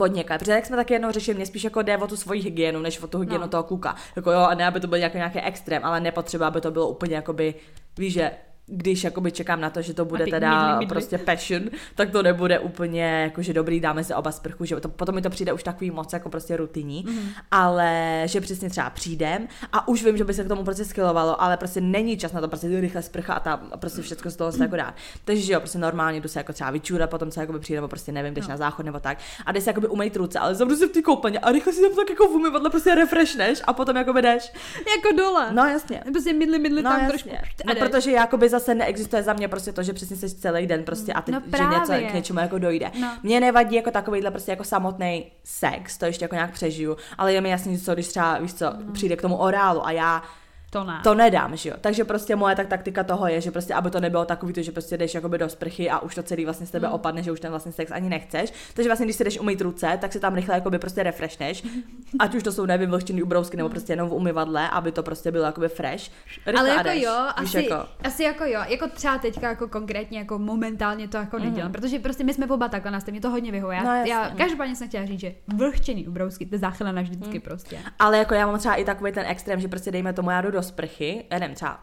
od někaď. Protože jak jsme taky jednou řešili, mě spíš jako jde o tu svoji hygienu, než o tu hygienu No. no. toho kluka. Jako jo, a ne, aby to byl nějaký, nějaký extrém, ale nepotřeba, aby to bylo úplně jakoby, víš, že když jakoby čekám na to, že to bude teda mydli, mydli. prostě passion, tak to nebude úplně jakože dobrý, dáme si oba sprchu, že to, potom mi to přijde už takový moc jako prostě rutinní, Mhm. mm. ale že přesně třeba přijdem a už vím, že by se k tomu prostě skylovalo, ale prostě není čas na to prostě rychle sprcha a tam prostě všechno z toho se jako dá. Takže že jo, prostě normálně jdu se jako třeba vyčůrat, potom se jako přijde, nebo prostě nevím, jdeš No. na záchod nebo tak a jdeš se jako umýt ruce, ale zavřu se v té koupelně a rychle si tam tak jako umyvadle prostě refreshneš a potom jako jdeš. Jako dole. No jasně. Prostě mydli, mydli No tam jasně. trošku. a No, protože jakoby zase neexistuje za mě prostě to, že přesně jsi celý den prostě a teď, No že něco k něčemu jako dojde. No. Mně nevadí jako takovýhle prostě jako samotný sex, to ještě jako nějak přežiju, ale je mi jasný, že co, když třeba, víš co, No. přijde k tomu orálu a já To ne. to nedám, že jo. Takže prostě moje tak taktika toho je, že prostě aby to nebylo takový to, že prostě jdeš jakoby do sprchy a už to celý vlastně z tebe Mm. opadne, že už ten vlastně sex ani nechceš. Takže vlastně když si jdeš umýt ruce, tak si tam rychle jakoby prostě refreshneš. Ať už to jsou nevím, vlhčený ubrousky nebo prostě jenom v umyvadle, aby to prostě bylo jakoby fresh. Rychle ale jako jdeš, jo, asi, jako, asi jako jo, jako třeba teďka jako konkrétně jako momentálně to jako nedělám, protože prostě my jsme oba takhle na mě to hodně vyhovuje. Já, Mhm. No, já každopádně jsem chtěla říct, že vlhčený ubrousky, to je záchyla na vždycky Mhm. prostě. Ale jako já mám třeba i takový ten extrém, že prostě dejme tomu, já jdu do sprchy, já nevím, třeba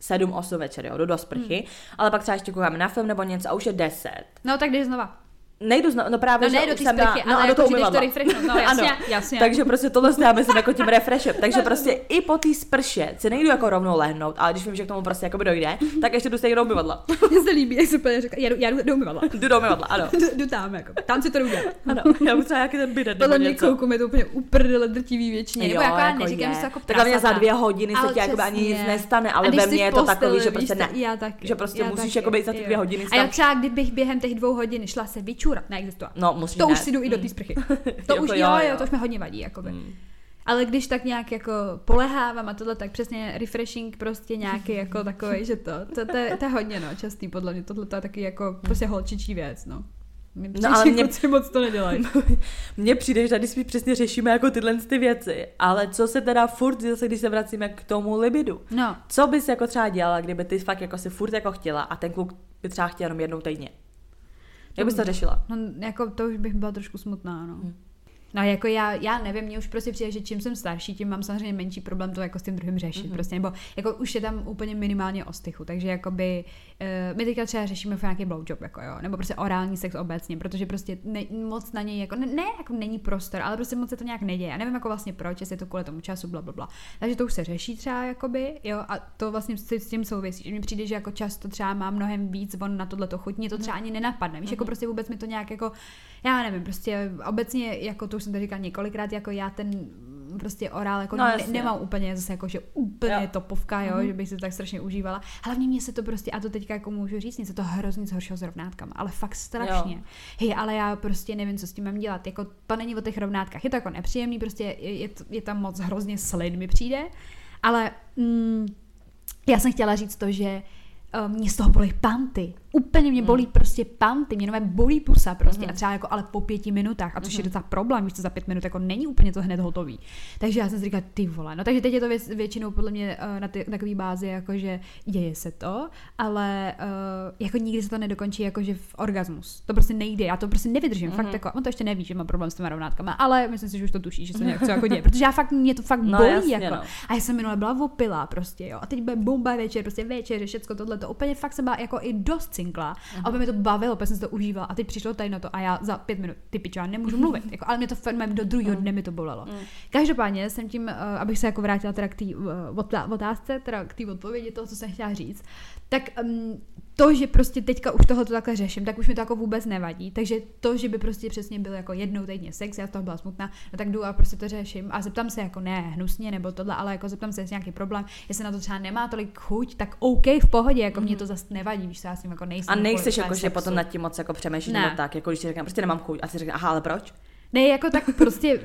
7, 8 večer, jo, jdu do sprchy, Hmm. ale pak třeba ještě koukáme na film nebo něco a už je 10. No tak jdeš znova. Nejdu zno, no právě, No že ne do už té jsem sprchy, na, no, ale a do jako toho jdeš to refreshnout, no jasně, jasně. Takže prostě tohle já myslím jako tím refreshem. Takže prostě i po té sprše si nejdu jako rovnou lehnout, ale když vím, že k tomu prostě jako dojde, tak ještě jdu stejně do umyvadla. Mně se líbí, jak se úplně říká, já jdu, já jdu do umyvadla. jdu do umyvadla, ano. Jdu, jdu tam, jako. Tam si to jdu dělat. Ano, já už třeba nějaký ten bidet nebo Podle mě něco. kouku mi to úplně uprdele drtivý většině. Nebo Jo, jako já jako neříkám, je. že jako Tak hlavně za dvě hodiny se ti jakoby ani nic nestane, ale ve mně je to takový, že prostě ne. Že prostě musíš jako být za ty dvě hodiny A já třeba, kdybych během těch dvou hodin šla se vyčůrat, neexistuje. No, musíš To ne. už si jdu i do té sprchy. To Jako už, jo, jo, jo, to už mi hodně vadí, jakoby. Mm. Ale když tak nějak jako polehávám a tohle, tak přesně refreshing prostě nějaký jako takový, že to, to, to, je, to je hodně no, častý podle mě, tohle to je taky jako prostě holčičí věc, no. My No, ale mě- kluci moc to nedělají. Mně přijde, že tady spíš přesně řešíme jako tyhle ty věci, ale co se teda furt, zase když se vracíme k tomu libidu, No, co bys jako třeba dělala, kdyby ty fakt jako si furt jako chtěla a ten kluk by třeba chtěl jenom jednou týdně? Jak bys to řešila? no, jako to už bych byla trošku smutná, no. Hmm. No jako já, já nevím, mně už prostě přijde, že čím jsem starší, tím mám samozřejmě menší problém to jako s tím druhým řešit, Mhm. mm-hmm. prostě, nebo jako už je tam úplně minimálně ostychu, takže jakoby uh, my teďka třeba řešíme nějaký blowjob, jako jo, nebo prostě orální sex obecně, protože prostě ne, moc na něj jako, ne, ne, jako není prostor, ale prostě moc se to nějak neděje, já nevím jako vlastně proč, jestli je to kvůli tomu času, bla, bla, bla. takže to už se řeší třeba, jakoby, jo, a to vlastně s, s tím souvisí, že mi přijde, že jako často třeba mám mnohem víc, on na tohle to chuť, mě to třeba ani nenapadne, víš, jako prostě vůbec mi to nějak jako, já nevím, prostě obecně, jako to už jsem to říkala několikrát, jako já ten prostě orál jako No, ne, nemám úplně zase jako, že úplně Jo. topovka, jo, mm-hmm. že bych si to tak strašně užívala. Hlavně mě se to prostě, a to teďka jako můžu říct, mě se to hrozně zhoršilo s rovnátkama, ale fakt strašně. Jo. Hej, ale já prostě nevím, co s tím mám dělat. Jako to není o těch rovnátkách, je to jako nepříjemný, prostě je, je, je tam moc hrozně slid mi přijde, ale mm, já jsem chtěla říct to, že um, mě z toho bolí panty. Úplně mě bolí mm. prostě panty, mě nové bolí pusa prostě mm. a třeba jako ale po pěti minutách, a což mm. je docela problém, víš, to za pět minut jako není úplně to hned hotový. Takže já jsem si říkala, ty vole, no takže teď je to věc, většinou podle mě uh, na ty, takový bázi, jako že děje se to, ale uh, jako nikdy se to nedokončí jako že v orgasmus. To prostě nejde, já to prostě nevydržím, mm. fakt mhm. jako, on to ještě neví, že mám problém s těma rovnátkama, ale myslím si, že už to tuší, že se něco jako děje, protože já fakt, mě to fakt no, bolí jasně, jako. No. A já jsem minule byla opila prostě, jo, a teď bude bomba večer, prostě večer, všechno tohle, to úplně fakt jsem byla jako i dost cinkla. Uh-huh. A mi to bavilo, protože jsem si to užívala. A teď přišlo tady na to a já za pět minut, ty piča, nemůžu mluvit. Jako, ale mě to fenomen do druhého uh-huh. dne mi to bolelo. Uh-huh. Každopádně jsem tím, uh, abych se jako vrátila teda k té uh, otázce, teda k té odpovědi toho, co jsem chtěla říct, tak um, to, že prostě teďka už tohle takhle řeším, tak už mi to jako vůbec nevadí. Takže to, že by prostě přesně byl jako jednou týdně sex, já z toho byla smutná, no tak jdu a prostě to řeším a zeptám se jako ne hnusně nebo tohle, ale jako zeptám se, jestli nějaký problém, jestli na to třeba nemá tolik chuť, tak OK v pohodě, jako mm. mě to zase nevadí, víš, já s tím jako nejsem. A nejseš jako, že potom nad tím moc jako přemýšlíš nebo tak, jako když ti řekne, prostě nemám chuť a si řekne, aha, ale proč? Ne, jako tak prostě,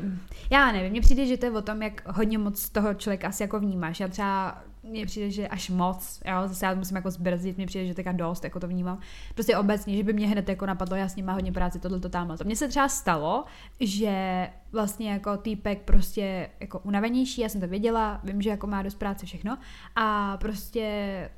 já nevím, mně přijde, že to je o tom, jak hodně moc toho člověka asi jako vnímáš. Já třeba mně přijde, že až moc, jo, zase já musím jako zbrzdit, mně přijde, že teďka dost, jako to vnímám. Prostě obecně, že by mě hned jako napadlo, jasně má hodně práce, tohle, to tamhle. To mně se třeba stalo, že vlastně jako týpek prostě jako unavenější, já jsem to věděla, vím, že jako má dost práce všechno a prostě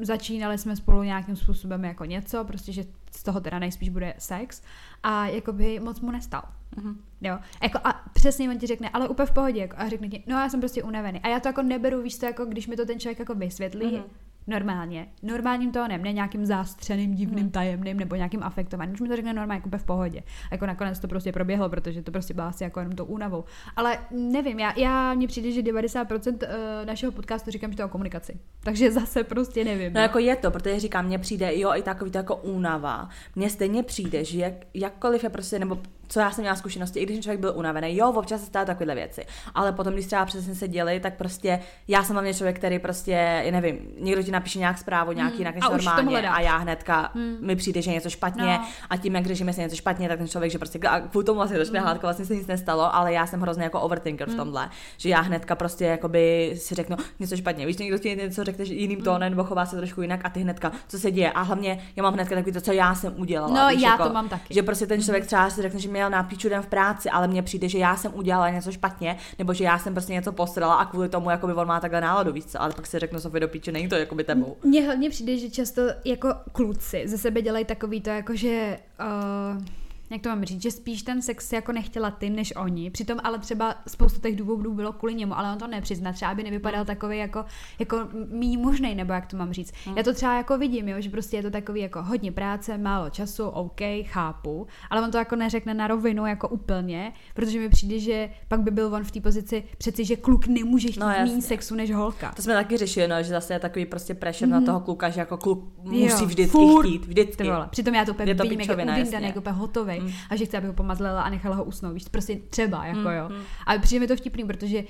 začínali jsme spolu nějakým způsobem jako něco, prostě, že z toho teda nejspíš bude sex a jakoby moc mu nestal. Mm-hmm. Jo, jako a přesně on ti řekne, ale úplně v pohodě, jako, a řekne ti, no já jsem prostě unavený. A já to jako neberu, víš to, jako když mi to ten člověk jako vysvětlí, mm-hmm normálně, normálním tónem, ne nějakým zástřeným, divným, hmm. tajemným nebo nějakým afektovaným. Už mi to řekne normálně, jako v pohodě. A jako nakonec to prostě proběhlo, protože to prostě bylo asi jako jenom to únavou. Ale nevím, já, já mně přijde, že 90% eh, našeho podcastu říkám, že to je o komunikaci. Takže zase prostě nevím. No, no. jako je to, protože říkám, mně přijde, jo, i takový to jako únava. Mně stejně přijde, že jak, jakkoliv je prostě, nebo co já jsem měla zkušenosti, i když člověk byl unavený, jo, občas se stávají takovéhle věci, ale potom, když třeba přesně se děli, tak prostě já jsem hlavně člověk, který prostě, nevím, někdo ti napíše nějak zprávu, nějaký hmm. jinak než a normálně a já hnedka hmm. mi přijde, že něco špatně no. a tím, jak řešíme si něco špatně, tak ten člověk, že prostě a kvůli tomu vlastně začne hmm. vlastně se nic nestalo, ale já jsem hrozně jako overthinker hmm. v tomhle, že já hnedka prostě jakoby si řeknu něco špatně, víš, někdo ti něco řekne jiným hmm. tónem nebo chová se trošku jinak a ty hnedka, co se děje a hlavně já mám hnedka takový to, co já jsem udělala. No, víš, já jako, to mám taky. Že prostě ten člověk třeba si řekne, že měl na píču den v práci, ale mně přijde, že já jsem udělala něco špatně, nebo že já jsem prostě něco posrala a kvůli tomu jakoby on má takhle náladu, víc, ale pak si řeknu Sofie do píče, není to jakoby tebou. Mně hlavně přijde, že často jako kluci ze sebe dělají takový to, jako že uh jak to mám říct, že spíš ten sex jako nechtěla ty než oni. Přitom ale třeba spoustu těch důvodů bylo kvůli němu, ale on to nepřizná. Třeba by nevypadal mm. takový jako, jako méně možný, nebo jak to mám říct. Mm. Já to třeba jako vidím, jo, že prostě je to takový jako hodně práce, málo času, OK, chápu, ale on to jako neřekne na rovinu jako úplně, protože mi přijde, že pak by byl on v té pozici přeci, že kluk nemůže chtít no, méně sexu než holka. To jsme taky řešili, no, že zase je takový prostě pressure mm. na mhm. toho kluka, že jako kluk musí jo, vždycky furt. chtít, vždycky. Přitom já to úplně vidím, jak je jako úplně mm. a že chce, aby ho pomazlela a nechala ho usnout, víš, prostě třeba, jako mm, jo. A přijde mi to vtipný, protože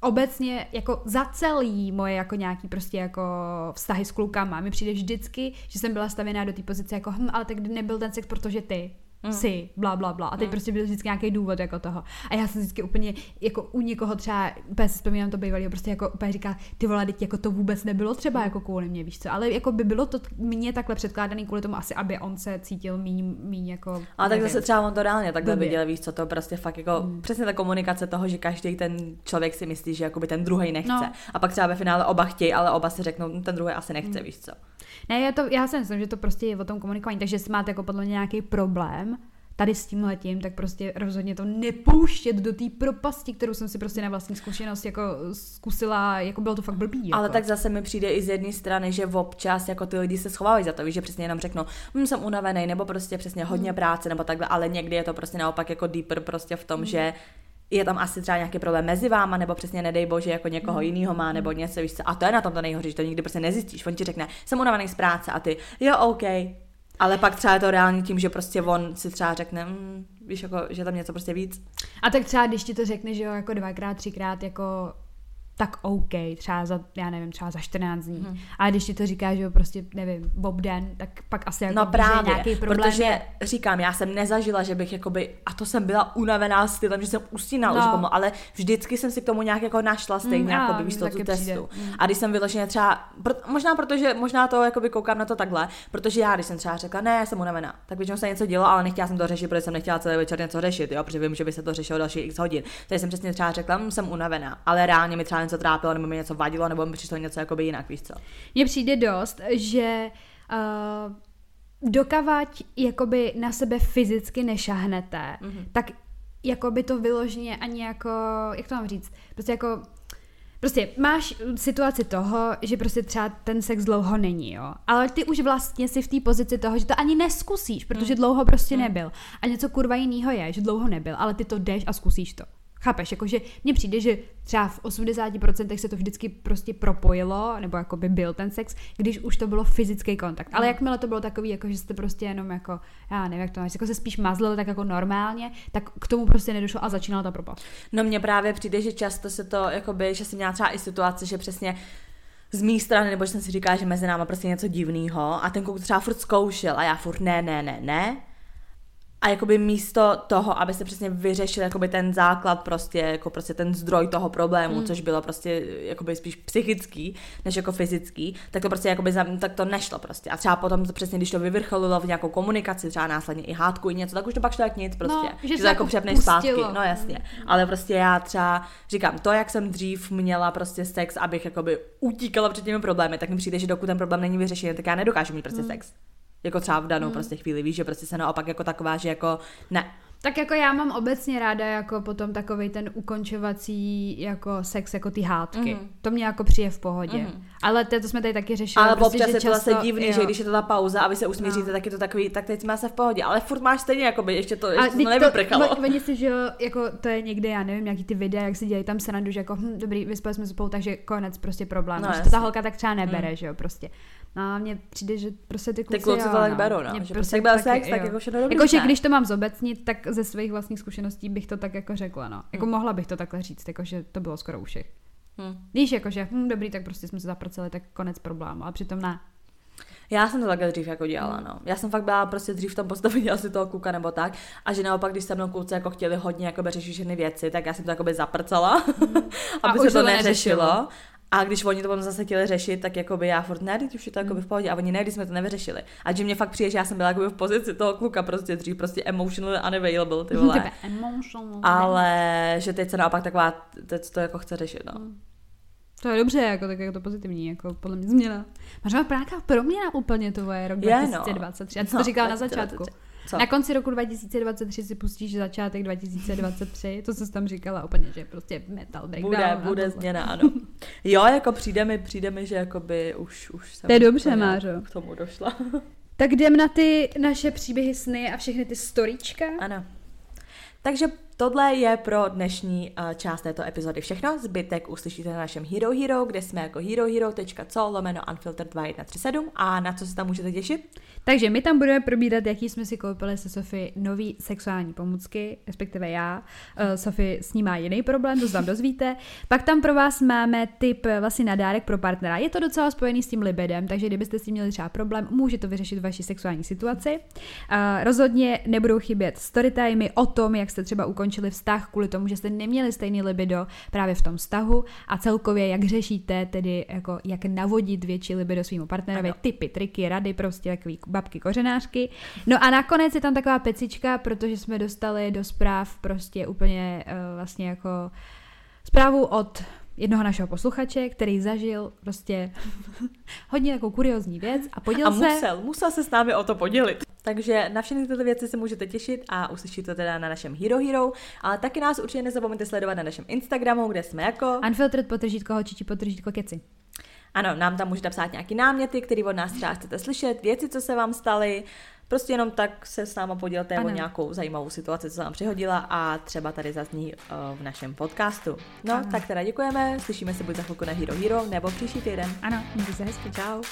obecně jako za celý moje jako nějaký prostě jako vztahy s klukama mi přijde vždycky, že jsem byla stavěná do té pozice jako hm, ale tak nebyl ten sex, protože ty mm. si, bla, bla, bla. A teď mm. prostě byl vždycky nějaký důvod jako toho. A já jsem vždycky úplně, jako u někoho třeba, úplně si vzpomínám to bývalý, prostě jako úplně říká, ty vole, teď jako to vůbec nebylo třeba jako kvůli mě, víš co. Ale jako by bylo to mně takhle předkládaný kvůli tomu asi, aby on se cítil míň, míň jako... A tak zase třeba on to reálně takhle viděl, víš co, to prostě fakt jako mm. přesně ta komunikace toho, že každý ten člověk si myslí, že jako by ten druhý nechce. No. A pak třeba ve finále oba chtějí, ale oba si řeknou, no, ten druhý asi nechce, mm. víš co. Ne, já, to, já si myslím, že to prostě je o tom komunikování, takže jestli máte jako podle mě nějaký problém, tady s tím letím, tak prostě rozhodně to nepouštět do té propasti, kterou jsem si prostě na vlastní zkušenost jako zkusila, jako bylo to fakt blbý. Jako. Ale tak zase mi přijde i z jedné strany, že občas jako ty lidi se schovávají za to, že přesně jenom řeknou, hm, jsem unavený, nebo prostě přesně hodně hmm. práce, nebo takhle, ale někdy je to prostě naopak jako deeper prostě v tom, hmm. že je tam asi třeba nějaký problém mezi váma, nebo přesně nedej bože, jako někoho mm. jiného má, nebo něco, víš co. A to je na tom to nejhorší, že to nikdy prostě nezjistíš. On ti řekne, jsem unavený z práce a ty, jo, OK, ale pak třeba je to reálně tím, že prostě on si třeba řekne, mm, víš, jako, že tam něco prostě víc. A tak třeba, když ti to řekne, že jo, jako dvakrát, třikrát, jako tak OK, třeba za, já nevím, třeba za 14 dní. Hmm. A když ti to říká, že jo, prostě, nevím, Bob den, tak pak asi jako no právě, nějaký problém protože je. říkám, já jsem nezažila, že bych jakoby, a to jsem byla unavená stylem, že jsem usínala No. už pomalu, ale vždycky jsem si k tomu nějak jako našla stejně, Mm, mm, jako a, víš mně to, taky tu testu. Mm. A když jsem vyloženě třeba, pro, možná protože, možná to jakoby koukám na to takhle, protože já, když jsem třeba řekla, ne, já jsem unavená, tak většinou se něco dělo, ale nechtěla jsem to řešit, protože jsem nechtěla celý večer něco řešit, jo, protože vím, že by se to řešilo další x hodin. Takže jsem přesně třeba řekla, "Hm, jsem unavená, ale reálně mi třeba něco trápilo, nebo mi něco vadilo, nebo mi přišlo něco jakoby jinak, víš co. Mně přijde dost, že uh, dokavať jakoby na sebe fyzicky nešahnete, Mhm. mm-hmm. tak jakoby to vyloženě ani jako, jak to mám říct, prostě jako Prostě máš situaci toho, že prostě třeba ten sex dlouho není, jo. Ale ty už vlastně si v té pozici toho, že to ani neskusíš, protože Mm. dlouho prostě nebyl. A něco kurva jiného je, že dlouho nebyl, ale ty to jdeš a zkusíš to. Chápeš, jakože mně přijde, že třeba v 80% se to vždycky prostě propojilo, nebo jako by byl ten sex, když už to bylo fyzický kontakt. Ale jakmile to bylo takový, jako že jste prostě jenom jako, já nevím, jak to máš, jako se spíš mazlili tak jako normálně, tak k tomu prostě nedošlo a začínala ta propast. No mně právě přijde, že často se to, jakoby, že jsem měla třeba i situace, že přesně z mé strany, nebo že jsem si říkala, že mezi náma prostě něco divného a ten kluk třeba furt zkoušel a já furt ne, ne, ne, ne. A jakoby místo toho, aby se přesně vyřešil jakoby ten základ prostě, jako prostě ten zdroj toho problému, mm. což bylo prostě jakoby spíš psychický, než jako fyzický, tak to prostě jakoby, tak to nešlo prostě. A třeba potom to přesně, když to vyvrcholilo v nějakou komunikaci, třeba následně i hádku i něco, tak už to pak šlo jak nic prostě. že že se to jako jako přepneš zpátky. No jasně. Ale prostě já třeba říkám, to, jak jsem dřív měla prostě sex, abych jakoby utíkala před těmi problémy, tak mi přijde, že dokud ten problém není vyřešený, tak já nedokážu mít prostě sex. Jako třeba v danou prostě chvíli, víš, že prostě se naopak jako taková, že jako ne. Tak jako já mám obecně ráda jako potom takový ten ukončovací jako sex, jako ty hádky. Mhm. Mm. To mě jako přijde v pohodě. Mm. Ale to, to jsme tady taky řešili. Ale prostě, občas že je to zase divný, jo. že když je to ta pauza a vy se usmíříte, No. tak je to takový, tak teď jsme zase v pohodě. Ale furt máš stejně, ještě to, A ještě to teď nevyprchalo. to, oni si, že jako to je někde, já nevím, jaký ty videa, jak si dělají tam srandu, že jako, hm, dobrý, vyspali jsme se spolu, takže konec prostě problém. No, to ta holka tak třeba nebere, že jo, prostě. No a mně přijde, že prostě ty kluci, Ty kluci to tak no. berou, no. Že prostě jak byl sex, tak jako všechno dobrý, Jakože když to mám zobecnit, tak ze svých vlastních zkušeností bych to tak jako řekla, no. Jako Hm. mohla bych to takhle říct, jakože to bylo skoro u všech. Hm. Víš, jakože, hm, dobrý, tak prostě jsme se zapracovali, tak konec problému, ale přitom ne. Já jsem to takhle dřív jako dělala, no. Já jsem fakt byla prostě dřív v tom postavení asi toho kluka nebo tak. A že naopak, když se mnou kluci jako chtěli hodně jako řešit všechny věci, tak já jsem to jako zaprcala, A aby už se to neřešilo. neřešilo. A když oni to potom zase chtěli řešit, tak jako by já furt ne, teď už je to jako v pohodě. A oni ne, když jsme to nevyřešili. A že mě fakt přijde, že já jsem byla jako v pozici toho kluka prostě dřív, prostě emotionally unavailable, ty vole. Ale že teď se naopak taková, teď to jako chce řešit, no. To je dobře, jako, tak jako to pozitivní, jako podle mě změna. Možná nějaká proměna úplně to je rok no. 2023. Já jsem No, to říkala na 2023. Co? Na konci roku 2023 si pustíš začátek 2023, to co jsi tam říkala úplně, že prostě metal breakdown. Bude, bude změna, ano. Jo, jako přijde mi, přijde mi, že jakoby už, už jsem To je dobře, Mářo. k tomu došla. Tak jdem na ty naše příběhy sny a všechny ty storíčka. Ano. Takže tohle je pro dnešní uh, část této epizody všechno. Zbytek uslyšíte na našem Hero Hero, kde jsme jako herohero.co lomeno unfiltered 2137 a na co se tam můžete těšit? Takže my tam budeme probírat, jaký jsme si koupili se Sofie nový sexuální pomůcky, respektive já. Uh, Sofie s ní má jiný problém, to se tam dozvíte. Pak tam pro vás máme tip eh, vlastně na dárek pro partnera. Je to docela spojený s tím libidem, takže kdybyste s tím měli třeba problém, může to vyřešit vaši sexuální situaci. Rozhodně nebudou chybět storytimey o tom, jak jste třeba ukončili vztah kvůli tomu, že jste neměli stejný libido právě v tom vztahu a celkově jak řešíte tedy jako jak navodit větší libido svýmu partnerovi, Ano. typy, triky, rady, prostě takový babky kořenářky. No a nakonec je tam taková pecička, protože jsme dostali do zpráv prostě úplně uh, vlastně jako zprávu od jednoho našeho posluchače, který zažil prostě hodně takovou kuriozní věc a podělil A se... musel, musel se s námi o to podělit. Takže na všechny tyto věci se můžete těšit a uslyšíte to teda na našem Hero Hero, ale taky nás určitě nezapomeňte sledovat na našem Instagramu, kde jsme jako... Unfiltered potržítko holčičí potržítko keci. Ano, nám tam můžete psát nějaký náměty, které od nás třeba chcete slyšet, věci, co se vám staly, prostě jenom tak se s náma podělte o nějakou zajímavou situaci, co se vám přihodila a třeba tady zazní uh, v našem podcastu. No, Ano. tak teda děkujeme, slyšíme se buď za chvilku na Hero Hero nebo příští týden. Ano, mějte se hezky. Čau.